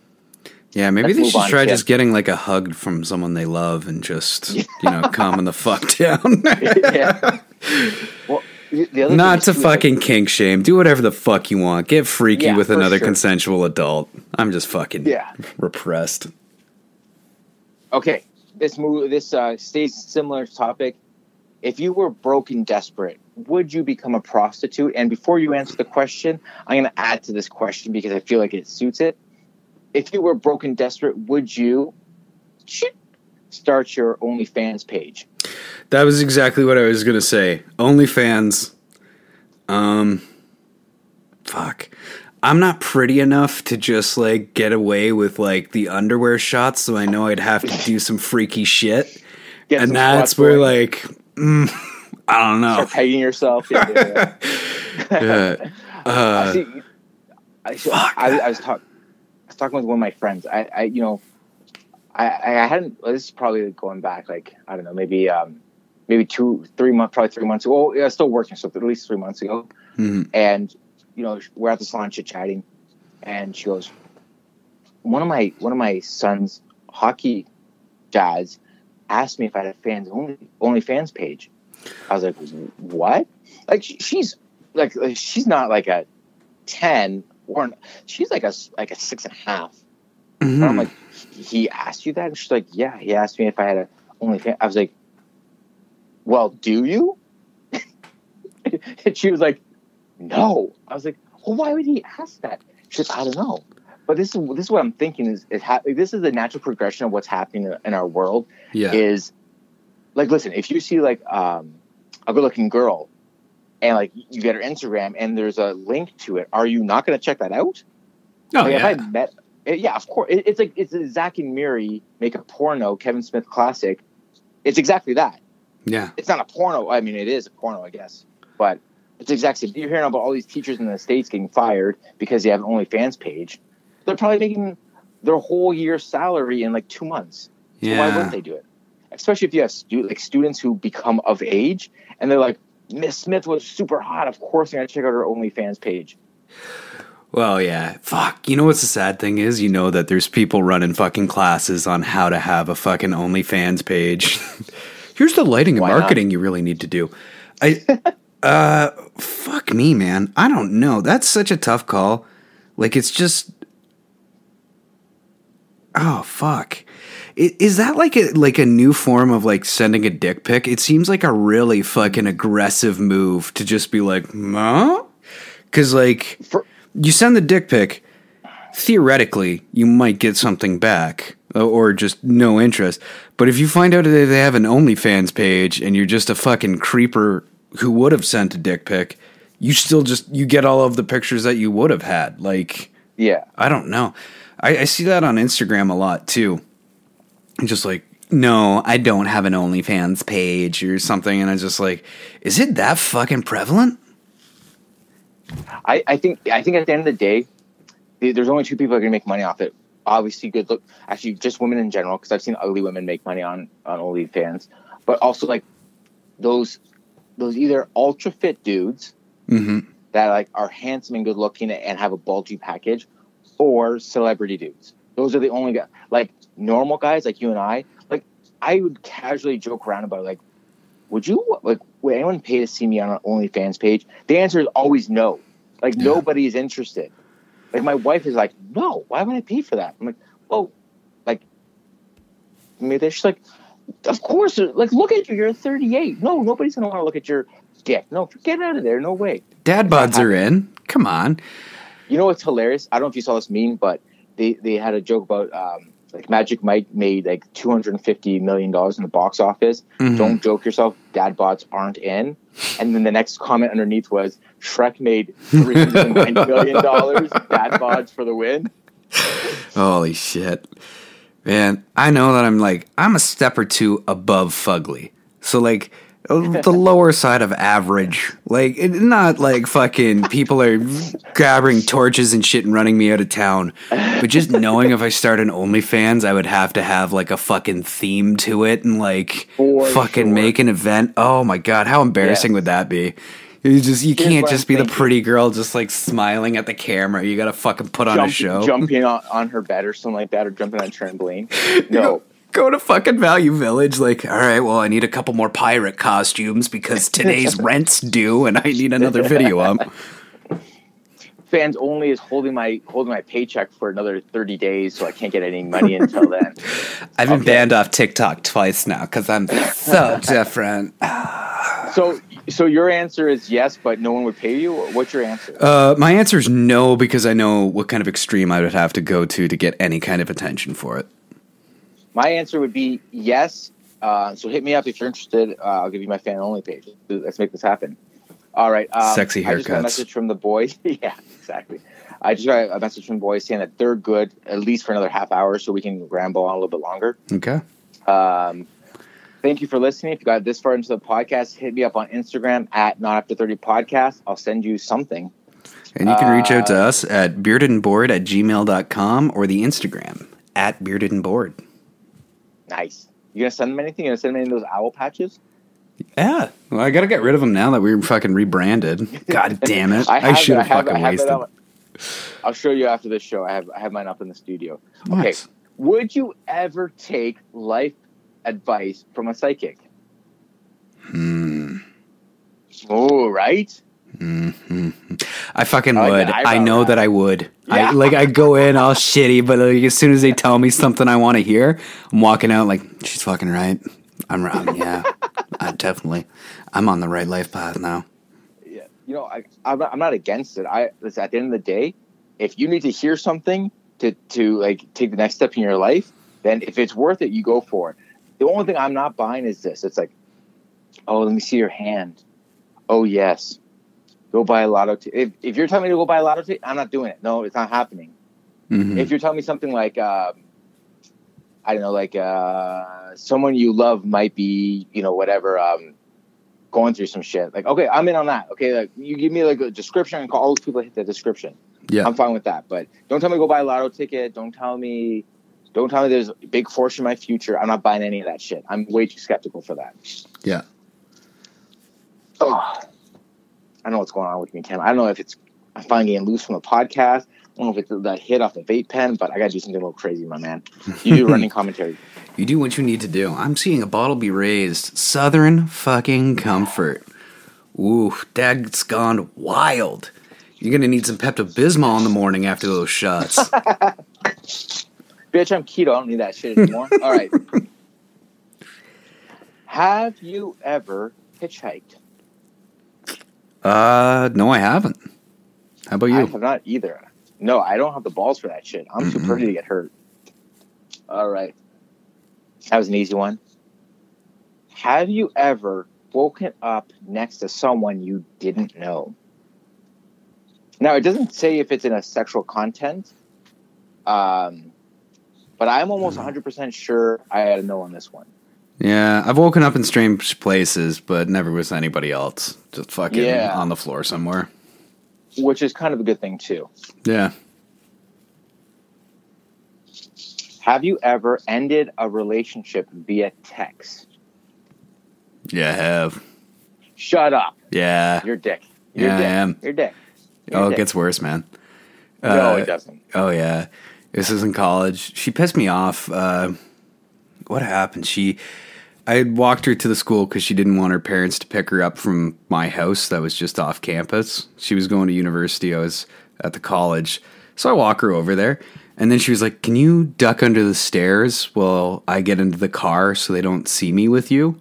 yeah, maybe they should try just getting like a hug from someone they love and just you know calming the fuck down. yeah. Well, the the other Not to too, like, fucking kink shame. Do whatever the fuck you want. Get freaky Yeah, with another sure. consensual adult. I'm just fucking Yeah. repressed. Okay, this move this uh, stays similar topic. If you were broke and desperate, would you become a prostitute? And before you answer the question, I'm going to add to this question because I feel like it suits it. If you were broke and desperate, would you start your OnlyFans page? That was exactly what I was gonna say. OnlyFans. Um, fuck. I'm not pretty enough to just like get away with like the underwear shots, so I know I'd have to do some freaky shit, Get and that's where going, like, mm, I don't know. start pegging yourself. Yeah, yeah, yeah. Yeah. I Uh, see. I. I, I was talking. I was talking with one of my friends. I, I you know, I, I hadn't. well, This is probably going back like I don't know, maybe um, maybe two, three months, probably three months ago. Oh, yeah, still working, so at least three months ago. mhm. And you know, we're at the salon chit chatting, and she goes, one of my one of my son's hockey dads asked me if I had a fans only OnlyFans page. I was like, what? Like she- she's like she's not like a ten or an- she's like a like a six and a half. And I'm Mhm. like, he asked you that? And she's like, yeah, he asked me if I had a only OnlyFans. I was like, well, do you? and she was like, no. I was like, well, why would he ask that? She's like, I don't know. But this is this is what I'm thinking is is ha- this is the natural progression of what's happening in, our world. Yeah. Is like, listen, if you see like um, a good looking girl, and like you get her Instagram, and there's a link to it, are you not going to check that out? Oh Like, yeah. If I met, yeah, of course. It, it's like it's a Zach and Miri make a porno, Kevin Smith classic. It's exactly that. yeah. It's not a porno. I mean, it is a porno, I guess, but it's exactly. You're hearing about all these teachers in the states getting fired because they have an OnlyFans page. They're probably making their whole year's salary in like two months. So why wouldn't they do it? Especially if you have stu- like students who become of age and they're like, Miss Smith was super hot. Of course, I gotta check out her OnlyFans page. Well, yeah. Fuck. You know what's the sad thing is? You know that there's people running fucking classes on how to have a fucking OnlyFans page. Here's the lighting and Why not? marketing you really need to do. I uh fuck me, man. I don't know. That's such a tough call. Like it's just Oh fuck. Is that like a like a new form of like sending a dick pic? It seems like a really fucking aggressive move to just be like, huh? Because like For- you send the dick pic, theoretically, you might get something back or just no interest. But if you find out that they have an OnlyFans page and you're just a fucking creeper who would have sent a dick pic, you still just you get all of the pictures that you would have had. Like Yeah. I don't know. I, I see that on Instagram a lot too. I'm just like, no, I don't have an OnlyFans page or something, and I'm just like, is it that fucking prevalent? I, I think I think at the end of the day, there's only two people that are gonna make money off it. Obviously, good look. Actually, just women in general, because I've seen ugly women make money on on OnlyFans, but also like those those either ultra fit dudes Mm-hmm. that like are handsome and good looking and have a bulgy package, or celebrity dudes. Those are the only guys. Like normal guys like you and I. Like I would casually joke around about like, would you like would anyone pay to see me on an OnlyFans page? The answer is always no. Like Yeah. nobody is interested. Like my wife is like, no, why would I pay for that? I'm like, well, like maybe she's like, of course. Uh, like look at you, you're 38. No, nobody's gonna want to look at your dick. No, get out of there. No way. Dad bods are in. Come on. You know what's hilarious? I don't know if you saw this meme, but they, they had a joke about um, like Magic Mike made like two hundred and fifty million dollars in the box office. Mhm. Don't joke yourself. Dad bods aren't in. And then the next comment underneath was Shrek made three hundred nine million dollars. Dad bods for the win. Holy shit. Man, I know that I'm like, I'm a step or two above fugly. So, like, the lower side of average. Like, it, not like fucking people are grabbing torches and shit and running me out of town. But just knowing if I start an OnlyFans, I would have to have like a fucking theme to it and like For fucking sure. make an event. Oh my God, how embarrassing Yes. would that be? You just you Here's can't just be the pretty girl just like smiling at the camera. You gotta fucking put on a show. jumping on, on her bed or something like that, or jumping on a trampoline. No. go to fucking Value Village. Like, all right, well, I need a couple more pirate costumes because today's rent's due, and I need another video up. Fans only is holding my holding my paycheck for another thirty days, so I can't get any money until then. I've been Okay. banned off TikTok twice now because I'm so different. So, so your answer is yes, but no one would pay you. What's your answer? Uh, my answer is no because I know what kind of extreme I would have to go to to get any kind of attention for it. My answer would be yes. Uh, so hit me up if you're interested. Uh, I'll give you my fan only page. Let's make this happen. All right. Um, Sexy I just got a message from the boys. yeah, exactly. I just got a message from the boys saying that they're good at least for another half hour, so we can ramble on a little bit longer. Okay. Um, thank you for listening. If you got this far into the podcast, hit me up on Instagram at not after thirty podcast. I'll send you something. And you can reach out to Uh, us at beardedandbored at gmail.com or the Instagram at beardedandbored. Nice. You gonna send them anything? You gonna send them any of those owl patches? Yeah. Well, I got to get rid of them now that we're fucking rebranded. God damn it. I, have should have fucking I have wasted. on- I'll show you after this show. I have I have mine up in the studio. Okay. Would you ever take life advice from a psychic? Hmm. Oh, right. Mm-hmm. I fucking I like would. I know that I would. Yeah. I like I go in all shitty, but like as soon as they tell me something I want to hear, I'm walking out like she's fucking right. I'm, I'm yeah, I definitely. I'm on the right life path now. Yeah. you know, I, I'm, not, I'm not against it. I listen, at the end of the day, if you need to hear something to to like take the next step in your life, then if it's worth it, you go for it. The only thing I'm not buying is this. It's like, oh, let me see your hand. Oh yes, go buy a lotto. ticket. if if you're telling me to go buy a lotto ticket, I'm not doing it. No, it's not happening. Mhm. If you're telling me something like, um, I don't know, like uh, someone you love might be, you know, whatever, um, going through some shit. Like, okay, I'm in on that. Okay, like you give me like a description and call all those people hit the description. Yeah. I'm fine with that. But don't tell me to go buy a lotto ticket. Don't tell me, don't tell me there's a big fortune in my future. I'm not buying any of that shit. I'm way too skeptical for that. Yeah. Oh, I don't know what's going on with me, Tim. I don't know if it's I'm finally getting loose from the podcast. I don't know if it's that hit off the vape pen, but I got to do something a little crazy, my man. You do running commentary. You do what you need to do. I'm seeing a bottle be raised. Southern fucking comfort. Ooh, dad's gone wild. You're gonna need some Pepto Bismol in the morning after those shots. Bitch, I'm keto. I don't need that shit anymore. All right. Have you ever hitchhiked? Uh, no, I haven't. How about you? I have not either. No, I don't have the balls for that shit. I'm too Mhm. pretty to get hurt. All right. That was an easy one. Have you ever woken up next to someone you didn't know? Now, it doesn't say if it's in a sexual content, um, but I'm almost 100% sure I had a no on this one. Yeah, I've woken up in strange places, but never with anybody else. Just fucking Yeah. on the floor somewhere. which is kind of a good thing too. Yeah. Have you ever ended a relationship via text? Yeah, I have. Shut up. Yeah. You're dick. You're Yeah, I dick. am. You're dick. You're Oh, it dick. gets worse, man. no, Uh, it doesn't. Oh yeah, this is in college. She pissed me off. Uh, what happened? She, I had walked her to the school because she didn't want her parents to pick her up from my house that was just off campus. She was going to university. I was at the college, so I walk her over there, and then she was like, "Can you duck under the stairs while I get into the car so they don't see me with you?"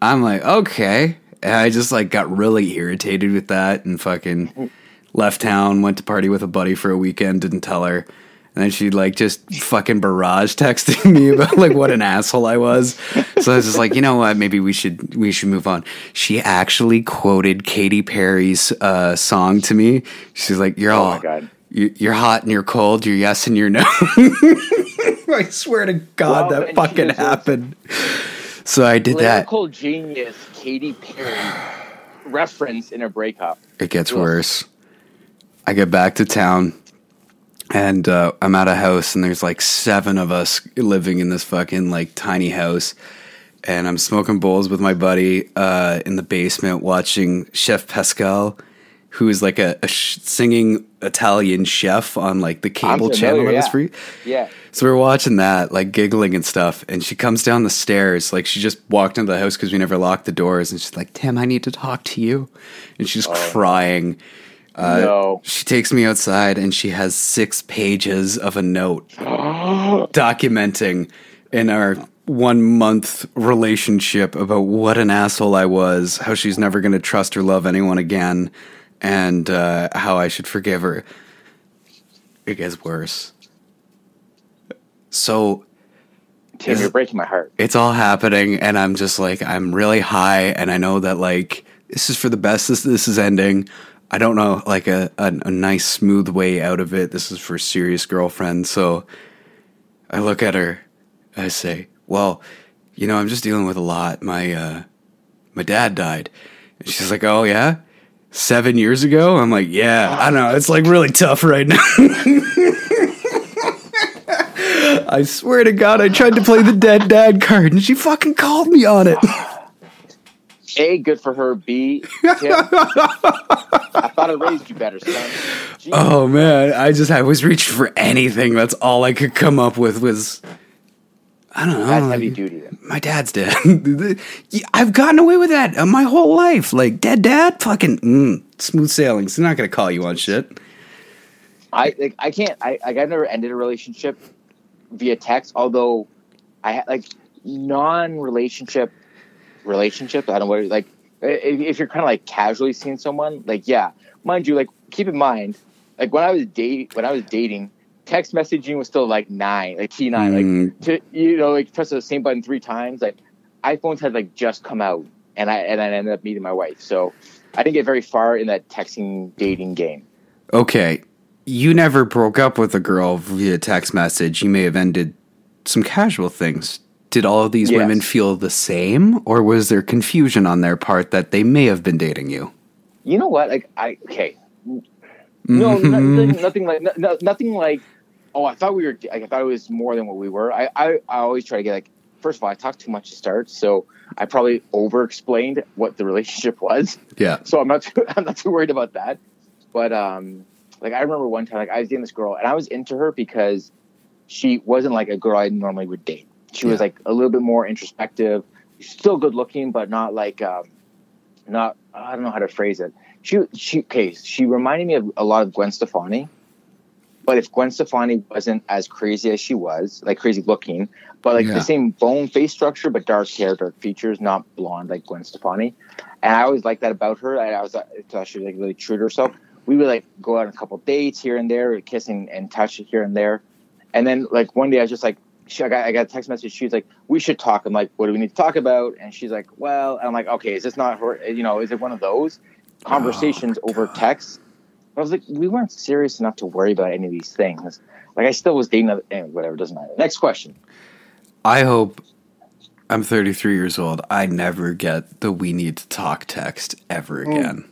I'm like, okay. And I just like got really irritated with that and fucking left town, went to party with a buddy for a weekend, didn't tell her. And then she like just fucking barrage texting me about like what an asshole I was. So I was just like, you know what, maybe we should we should move on. She actually quoted Katy Perry's uh, song to me. She's like, "You're Oh all you're hot and you're cold. You're yes and you're no." I swear to God, Well, that fucking happened. So I did that. Lyrical genius Katy Perry reference in a breakup. It gets worse. I get back to town and uh, I'm at a house and there's like seven of us living in this fucking like tiny house. And I'm smoking bowls with my buddy uh, in the basement watching Chef Pasquale, who is like a, a sh- singing Italian chef on like the cable familiar, channel that was yeah. free. Yeah. So we are watching that, like giggling and stuff. And she comes down the stairs, like she just walked into the house because we never locked the doors. And she's like, Tim, I need to talk to you. And she's crying. Uh, no. She takes me outside and she has six pages of a note documenting in our one month relationship about what an asshole I was, how she's never going to trust or love anyone again, and uh, how I should forgive her. It gets worse. So Tim, you're breaking my heart. it's all happening and i'm just like i'm really high and i know that like this is for the best this, this is ending i don't know like a, a, a nice smooth way out of it. This is for serious girlfriend so i look at her i say well you know i'm just dealing with a lot. My uh my dad died. And she's like oh yeah? Seven years ago? I'm like yeah. I don't know it's like really tough right now. I swear to God, I tried to play the dead dad card and she fucking called me on it. A, good for her. B, I thought I raised you better, son. Jeez. Oh man, I just I was reaching for anything. That's all I could come up with was I don't know. That's like, heavy duty. Then. my dad's dead. I've gotten away with that uh, my whole life. Like dead dad, fucking mm, smooth sailing. So they're not gonna call you on shit. I like I can't. I like I've never ended a relationship via text. Although I like non-relationship relationships. I don't know what like if, you're kind of like casually seeing someone, like yeah, mind you, like keep in mind, like when I was date when I was dating, text messaging was still like nine, like T nine, Mm. like to you know, like press the same button three times. Like iPhones had like just come out, and I and I ended up meeting my wife, so I didn't get very far in that texting dating game. Okay, you never broke up with a girl via text message. You may have ended some casual things. Did all of these Yes. women feel the same, or was there confusion on their part that they may have been dating you? You know what? Like I okay, no, Mm-hmm. nothing, nothing like no, no- nothing like. Oh, I thought we were. Like, I thought it was more than what we were. I, I I always try to get like. First of all, I talked too much to start, so I probably over-explained what the relationship was. Yeah. So I'm not too, I'm not too worried about that. But um, like I remember one time, like I was dating this girl, and I was into her because she wasn't like a girl I normally would date. She was like a little bit more introspective, still good looking, but not like um, not I don't know how to phrase it. She she okay, she reminded me of a lot of Gwen Stefani. But if Gwen Stefani wasn't as crazy as she was, like crazy looking, but like Yeah. the same bone face structure, but dark hair, dark features, not blonde like Gwen Stefani. And I always liked that about her. And I was I thought she was like really true to herself. We would like go out on a couple dates here and there, kissing and touch here and there. And then like one day I was just like, she, I got I got a text message. She's like, "We should talk." I'm like, "What do we need to talk about?" And she's like, "Well," and I'm like, "Okay, is this not her? You know, is it one of those oh, conversations over text?" But I was like, we weren't serious enough to worry about any of these things. Like I still was dating. Other, anyway, whatever, doesn't matter. Next question. I hope I'm 33 years old. I never get the we need to talk text ever mm. again.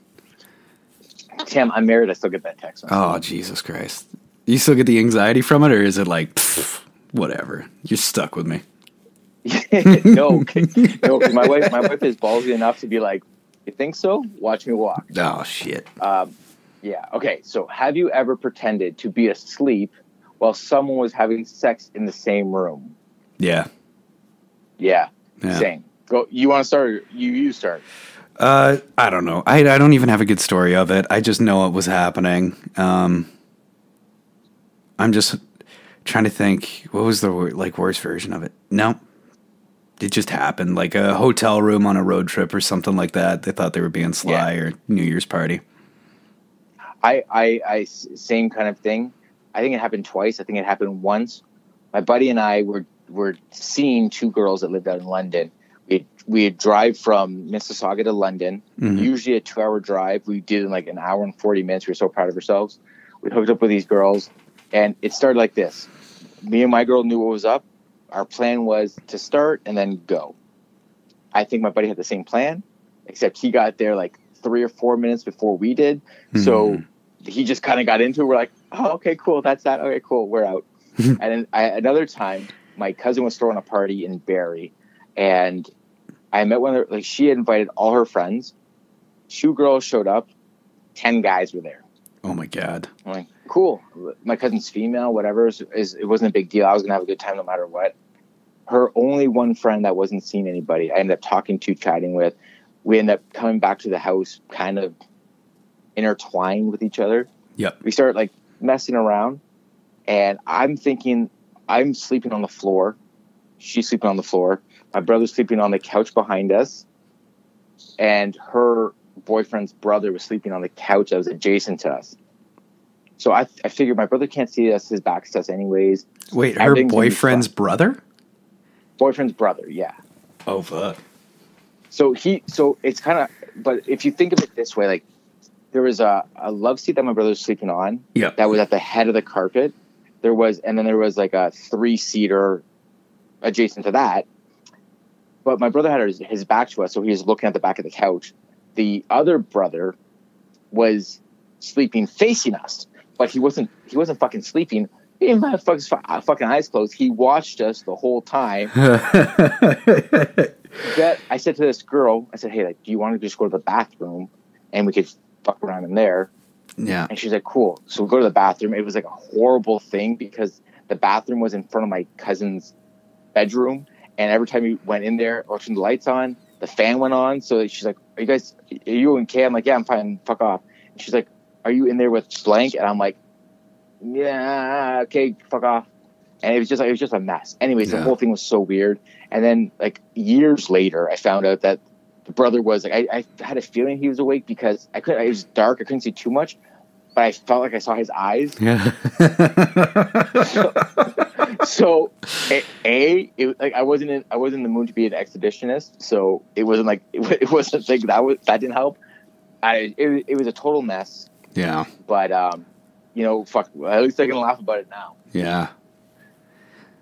Tim, I'm married. I still get that text. message. Oh, Jesus Christ. You still get the anxiety from it, or is it like, pff, whatever? You're stuck with me. no, no. my wife, my wife is ballsy enough to be like, "You think so? Watch me walk." Oh, shit. Um, yeah. Okay. So, have you ever pretended to be asleep while someone was having sex in the same room? Yeah. Yeah. Yeah. Same. Go. You want to start? Or you you start. Uh, I don't know. I, I don't even have a good story of it. I just know it was happening. Um, I'm just trying to think. What was the like worst version of it? No, it just happened. Like a hotel room on a road trip or something like that. They thought they were being sly or New Year's party. I, I, I, same kind of thing. I think it happened twice. I think it happened once. My buddy and I were were seeing two girls that lived out in London. We we drive from Mississauga to London, Mhm. usually a two hour drive. We did in like an hour and forty minutes. We were so proud of ourselves. We hooked up with these girls, and it started like this. Me and my girl knew what was up. Our plan was to start and then go. I think my buddy had the same plan, except he got there like three or four minutes before we did. So hmm. he just kind of got into it. We're like, oh, okay, cool. That's that. Okay, cool. We're out. and then I, another time, my cousin was throwing a party in Barrie, and I met one of her, like she had invited all her friends. Two girls showed up, ten guys were there. Oh my god. I'm like, cool. My cousin's female, whatever. Is, is it wasn't a big deal. I was gonna have a good time no matter what. Her only one friend that wasn't seeing anybody. I ended up talking to, chatting with. We ended up coming back to the house, kind of intertwined with each other. Yep. We start like messing around, and I'm thinking I'm sleeping on the floor. She's sleeping on the floor. My brother's sleeping on the couch behind us, and her boyfriend's brother was sleeping on the couch that was adjacent to us. So I, I figured my brother can't see us; his back's to us anyways. Wait, her Everything's gonna be boyfriend's brother? Boyfriend's brother, yeah. Oh fuck. So he, so it's kind of, but if you think of it this way, like there was a, a love seat that my brother was sleeping on, Yep. that was at the head of the carpet. There was, and then there was like a three seater adjacent to that. But my brother had his, his back to us, so he was looking at the back of the couch. The other brother was sleeping facing us, but he wasn't. He wasn't fucking sleeping. He didn't have fucking, uh, fucking eyes closed. He watched us the whole time. That I said to this girl, I said, "Hey, like, do you want to just go to the bathroom, and we could fuck around in there?" yeah. And she's like, cool. So we go to the bathroom. It was like a horrible thing because the bathroom was in front of my cousin's bedroom. And every time we went in there or turned the lights on, the fan went on. So she's like, Are you guys, are you okay? I'm like, Yeah, I'm fine. Fuck off. And she's like, Are you in there with blank? And I'm like, Yeah, okay, fuck off. And it was just like, it was just a mess. Anyways, Yeah. the whole thing was so weird. And then, like, years later, I found out that the brother was like, I, I had a feeling he was awake because I couldn't. It was dark. I couldn't see too much, but I felt like I saw his eyes. Yeah. so a, a it, like I wasn't in I wasn't in the mood to be an exhibitionist, so it wasn't like it, it wasn't like that was that didn't help. I it, it was a total mess, yeah. but um, you know, fuck. At least I can laugh about it now. Yeah.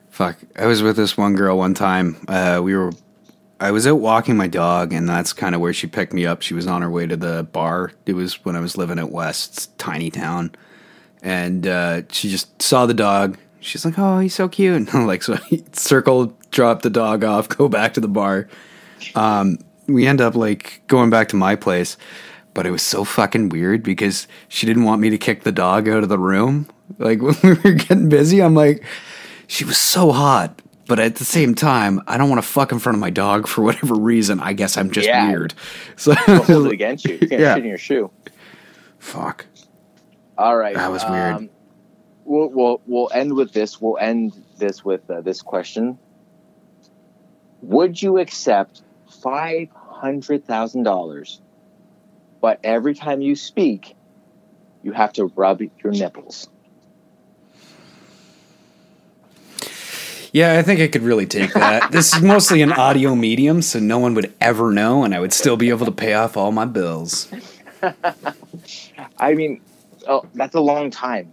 Fuck. I was with this one girl one time. Uh, we were, I was out walking my dog, and that's kind of where she picked me up. She was on her way to the bar. It was when I was living at West's tiny town. And uh, she just saw the dog. She's like, oh, he's so cute. And like, so I circle, drop the dog off, go back to the bar. Um, we end up like going back to my place. But it was so fucking weird because she didn't want me to kick the dog out of the room. Like when we were getting busy, I'm like, she was so hot. But at the same time, I don't want to fuck in front of my dog for whatever reason. I guess I'm just Yeah. weird. So hold it against you. You can't Yeah. shit in your shoe. fuck. All right, That was weird. Um, we'll, we'll we'll end with this. We'll end this with uh, this question: Would you accept five hundred thousand dollars, but every time you speak, you have to rub your nipples? Yeah, I think I could really take that. this is mostly an audio medium, so no one would ever know, and I would still be able to pay off all my bills. I mean, oh, that's a long time.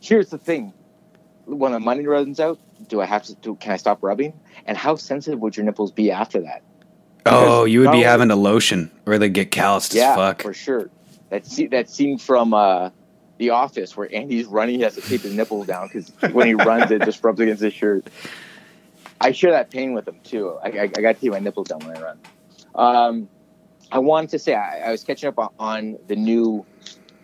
Here's the thing: when the money runs out, do I have to? Do, can I stop rubbing? And how sensitive would your nipples be after that? Oh, you would be having to lotion, or they get calloused yeah, as fuck. for sure. That scene, that scene from uh, The Office where Andy's running, he has to tape his nipples down because when he runs, it just rubs against his shirt. I share that pain with him too. I, I, I got to tape my nipples down when I run. Um, I wanted to say I, I was catching up on, on the new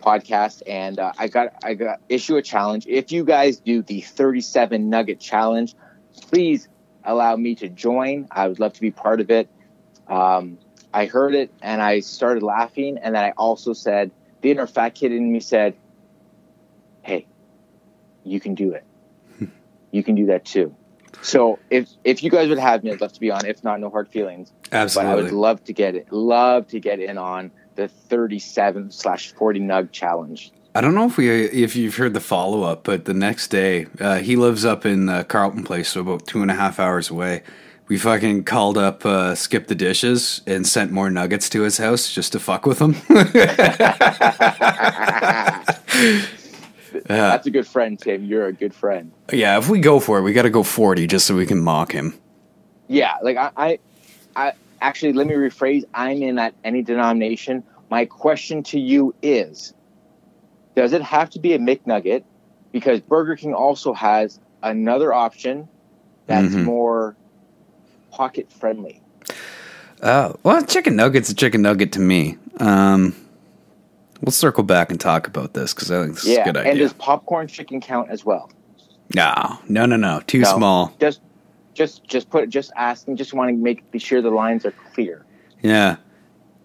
podcast, and uh, I got I got issue a challenge. If you guys do the 37 Nugget Challenge, please allow me to join. I would love to be part of it. Um, I heard it and I started laughing, and then I also said, the inner fat kid in me said, "Hey, you can do it. you can do that too." So if if you guys would have me, I'd love to be on. If not, no hard feelings. But I would love to get it. Love to get in on the 37 slash 40 nug challenge. I don't know if we if you've heard the follow up, but the next day uh, he lives up in uh, Carleton Place, so about two and a half hours away. We fucking called up uh, Skip the Dishes and sent more nuggets to his house just to fuck with him. That's a good friend, Tim. You're a good friend. yeah, if we go for it, we got to go forty just so we can mock him. Yeah, like I, I, I actually let me rephrase. I'm in at any denomination. My question to you is: Does it have to be a McNugget? Because Burger King also has another option that's Mhm. more pocket friendly. Oh well, chicken nugget's a chicken nugget to me. Um, we'll circle back and talk about this because I think this is a good idea. and does popcorn chicken count as well? No, no, no, no, too No. small. Just, just, just put. Just asking. Just want to make be sure the lines are clear. Yeah.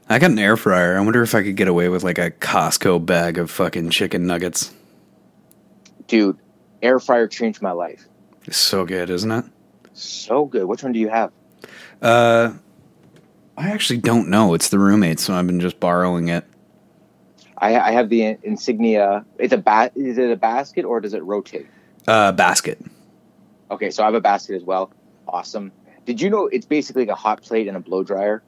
I got an air fryer. I wonder if I could get away with like a Costco bag of fucking chicken nuggets. Dude, air fryer changed my life. It's so good, isn't it? So good. Which one do you have? Uh, I actually don't know. It's the roommate, so I've been just borrowing it. I, I have the insignia. It's a ba- Is it a basket or does it rotate? Uh, basket. Okay, so I have a basket as well. Awesome. Did you know it's basically like a hot plate and a blow dryer?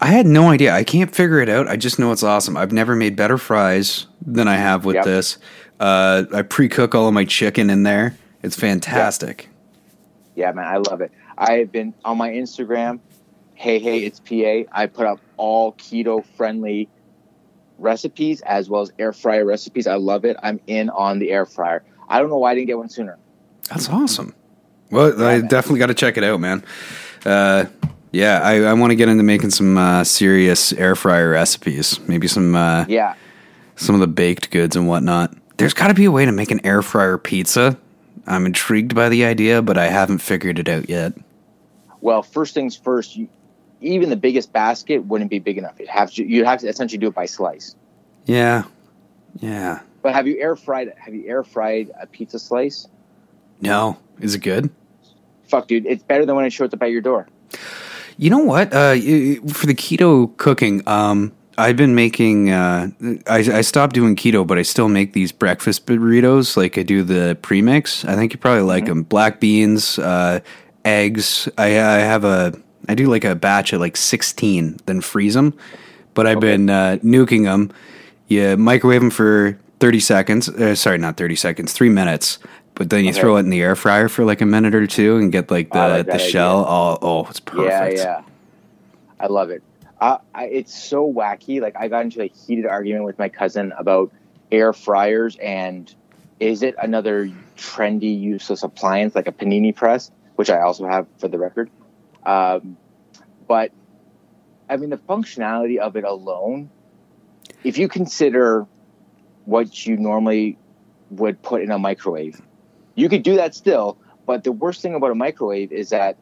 I had no idea. I can't figure it out. I just know it's awesome. I've never made better fries than I have with Yep. this. Uh, I pre-cook all of my chicken in there. It's fantastic. Yeah, man, I love it. I have been on my Instagram. Hey, hey, it's PA. I put up all keto friendly recipes as well as air fryer recipes. I love it. I'm in on the air fryer. I don't know why I didn't get one sooner. That's awesome. Well, I man. definitely got to check it out, man. Uh, yeah, I, I want to get into making some uh, serious air fryer recipes. Maybe some uh, Yeah. some of the baked goods and whatnot. There's got to be a way to make an air fryer pizza. I'm intrigued by the idea, but I haven't figured it out yet. Well, first things first. You, even the biggest basket wouldn't be big enough. You'd have to. You'd have to essentially do it by slice. Yeah, yeah. But have you air fried? Have you air fried a pizza slice? No, is it good? Fuck, dude, it's better than when it shows up at your door. You know what? Uh, for the keto cooking, um, I've been making. Uh, I, I stopped doing keto, but I still make these breakfast burritos. Like I do the premix. I think you probably like them. Black beans, uh, eggs. I, I have a. I do like a batch of like sixteen, then freeze them. But I've been uh, nuking them. You microwave them for thirty seconds. Uh, sorry, not thirty seconds. Three minutes. But then you Okay. throw it in the air fryer for like a minute or two and get like the, like the shell. All, oh, it's perfect. Yeah, yeah. I love it. Uh, I, it's so wacky. Like I got into a heated argument with my cousin about air fryers and is it another trendy useless appliance like a panini press, which I also have for the record. Um, but I mean, the functionality of it alone, if you consider what you normally would put in a microwave, you could do that still. But the worst thing about a microwave is that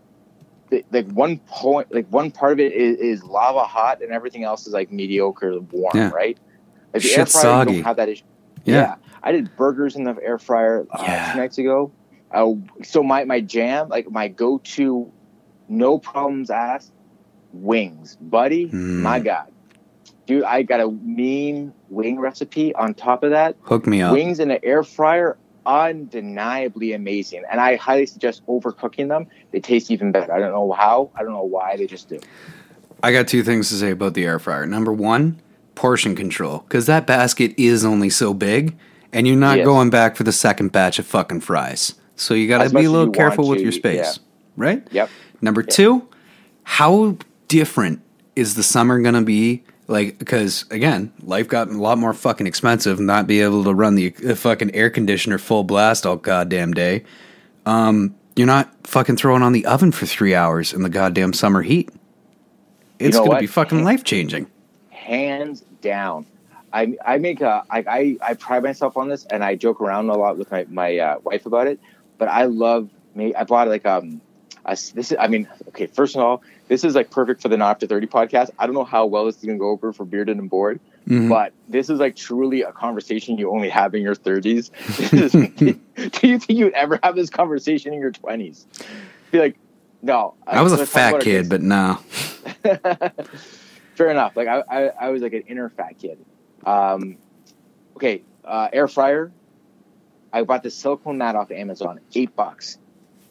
like one point, like one part of it is, is lava hot, and everything else is like mediocre warm, Yeah. right? Like the Shit's air fryer, soggy. don't have that issue. Yeah. Yeah. I did burgers in the air fryer uh, Yeah. two nights ago. Uh, so my my jam, like my go to, no problems asked, wings, buddy. Mm. My God, dude, I got a mean wing recipe on top of that. Hook me up. Wings in an air fryer, undeniably amazing, and I highly suggest overcooking them. They taste even better. I don't know how. I don't know why. They just do. I got two things to say about the air fryer. Number one, portion control, because that basket is only so big, and you're not Yes. going back for the second batch of fucking fries. So you got to be a little careful with your space, yeah. right? Yep. Number two, how different is the summer going to be? Like, because again, life got a lot more fucking expensive. Not be able to run the uh, fucking air conditioner full blast all goddamn day. Um, you're not fucking throwing on the oven for three hours in the goddamn summer heat. It's know going to be fucking life changing. hands down. I I make a I, I I pride myself on this, and I joke around a lot with my my uh, wife about it. But I love me. I bought like um, a, this is I mean okay. First of all, this is like perfect for the Not After Thirty podcast. I don't know how well this is gonna go over for Bearded and Bored, Mhm. but this is like truly a conversation you only have in your thirties. do you think you'd ever have this conversation in your twenties? Be like, no. I was a fat kid, but no. Fair enough. Like I, I, I was like an inner fat kid. Um, okay, uh, air fryer. I bought the silicone mat off Amazon, eight bucks,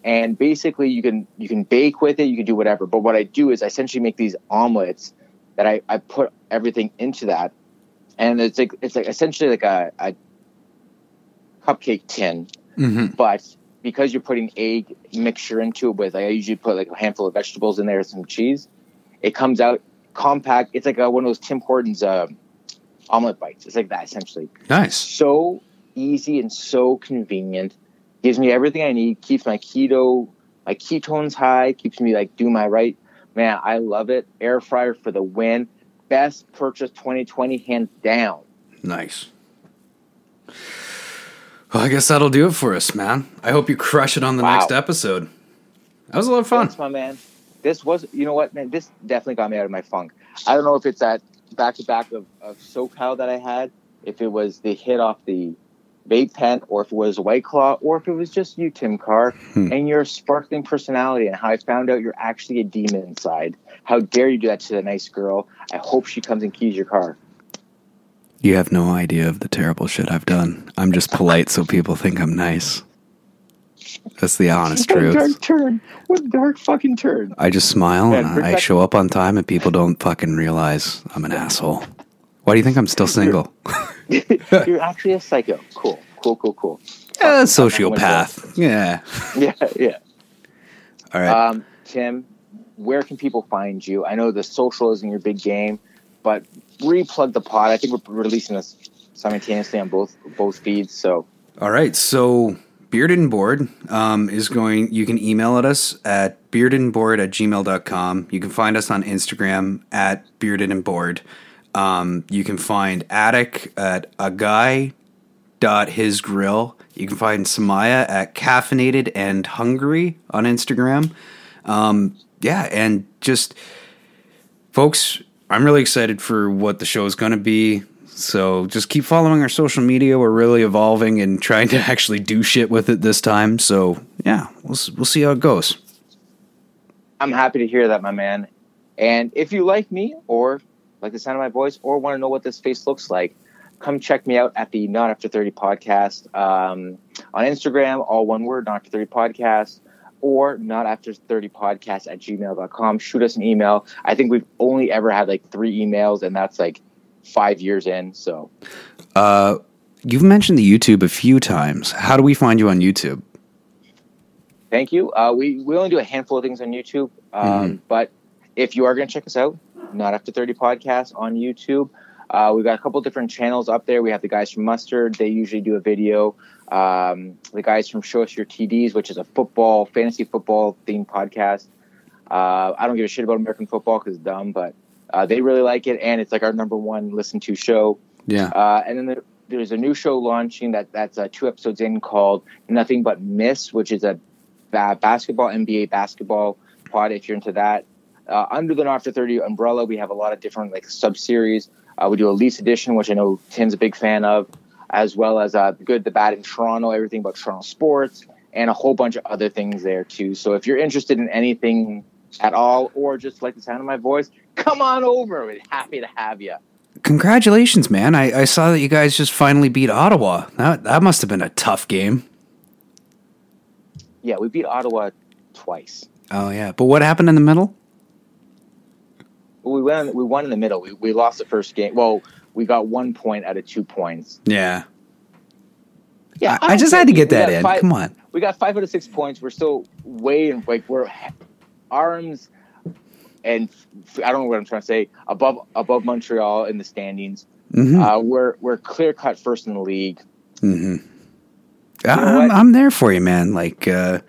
and basically you can you can bake with it, you can do whatever. But what I do is I essentially make these omelets that I, I put everything into that, and it's like it's like essentially like a, a cupcake tin, hmm but because you're putting egg mixture into it with, like, I usually put like a handful of vegetables in there, some cheese. It comes out compact. It's like a, one of those Tim Hortons uh, omelet bites. It's like that essentially. Nice. So easy and so convenient. Gives me everything I need. Keeps my keto, my ketones high. Keeps me like do my right. Man, I love it. Air fryer for the win. Best purchase 2020 hands down. Nice. Well, I guess that'll do it for us, man. I hope you crush it on the Wow. next episode. That was a lot of fun. Thanks, my man. This was, you know what, man? This definitely got me out of my funk. I don't know if it's that back to back of of SoCal that I had, if it was the hit off the vape pen, or if it was White Claw, or if it was just you, Tim Carr, Hmm. and your sparkling personality, and how I found out you're actually a demon inside. How dare you do that to the nice girl? I hope she comes and keys your car. You have no idea of the terrible shit I've done. I'm just polite so people think I'm nice. That's the honest truth. dark turn! What dark fucking turn! I just smile Man, and I show up on time and people don't fucking realize I'm an asshole. Why do you think I'm still single? you're actually a psycho. Cool, cool, cool, cool. a sociopath. Yeah. Yeah, yeah. All right. Um, Tim, where can people find you? I know the social isn't your big game, but replug the pod. I think we're releasing this simultaneously on both both feeds. So All right, so Bearded and Bored um, is going, you can email at us at beardedandbored at gmail.com. You can find us on Instagram at bearded and bored. Um, you can find Attic at a guy dot his grill. You can find Samaya at caffeinated and hungry on Instagram. Um, yeah, and just folks, I'm really excited for what the show is going to be. So just keep following our social media. We're really evolving and trying to actually do shit with it this time. So yeah, we'll we'll see how it goes. I'm happy to hear that, my man. And if you like me or like the sound of my voice or want to know what this face looks like, come check me out at the Not After 30 podcast um, on Instagram, all one word, Not After 30 podcast, or Not After 30 podcast at gmail.com. Shoot us an email. I think we've only ever had like three emails, and that's like five years in. So Uh, you've mentioned the YouTube a few times. How do we find you on YouTube? thank you. Uh, we, we only do a handful of things on YouTube, um, but if you are going to check us out, Not After 30 podcast on YouTube. Uh, we've got a couple different channels up there. We have the guys from Mustard. They usually do a video. Um, the guys from Show Us Your TDs, which is a football, fantasy football themed podcast. Uh, I don't give a shit about American football because it's dumb, but uh, they really like it, and it's like our number one listen to show. Yeah. Uh, and then there, there's a new show launching that that's uh, two episodes in called Nothing But Miss, which is a ba- basketball NBA basketball pod. If you're into that, uh, under the Not After 30 umbrella, we have a lot of different like sub series. Uh, we do a lease edition, which I know Tim's a big fan of, as well as uh, the good, the bad in Toronto, everything about Toronto sports, and a whole bunch of other things there too. So if you're interested in anything at all, or just like the sound of my voice, come on over. We're happy to have you. Congratulations, man. I, I saw that you guys just finally beat Ottawa. That, that must have been a tough game. Yeah, we beat Ottawa twice. Oh, yeah. But what happened in the middle? We won. We won in the middle. We, we lost the first game. Well, we got one point out of two points. Yeah. Yeah, I, I just had to get that in. five- Come on. We got five out of six points. We're still way in, like we're arms and I don't know what I'm trying to say above above Montreal in the standings. hmm Uh, we're we're clear cut first in the league. hmm I'm. I'm there for you, man. Like, uh,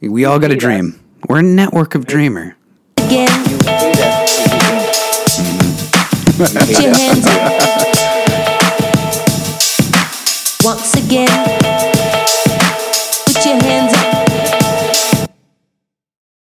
we all got a beat dream. We're a network of dreamer. again. Put your hands up. Once again. Put your hands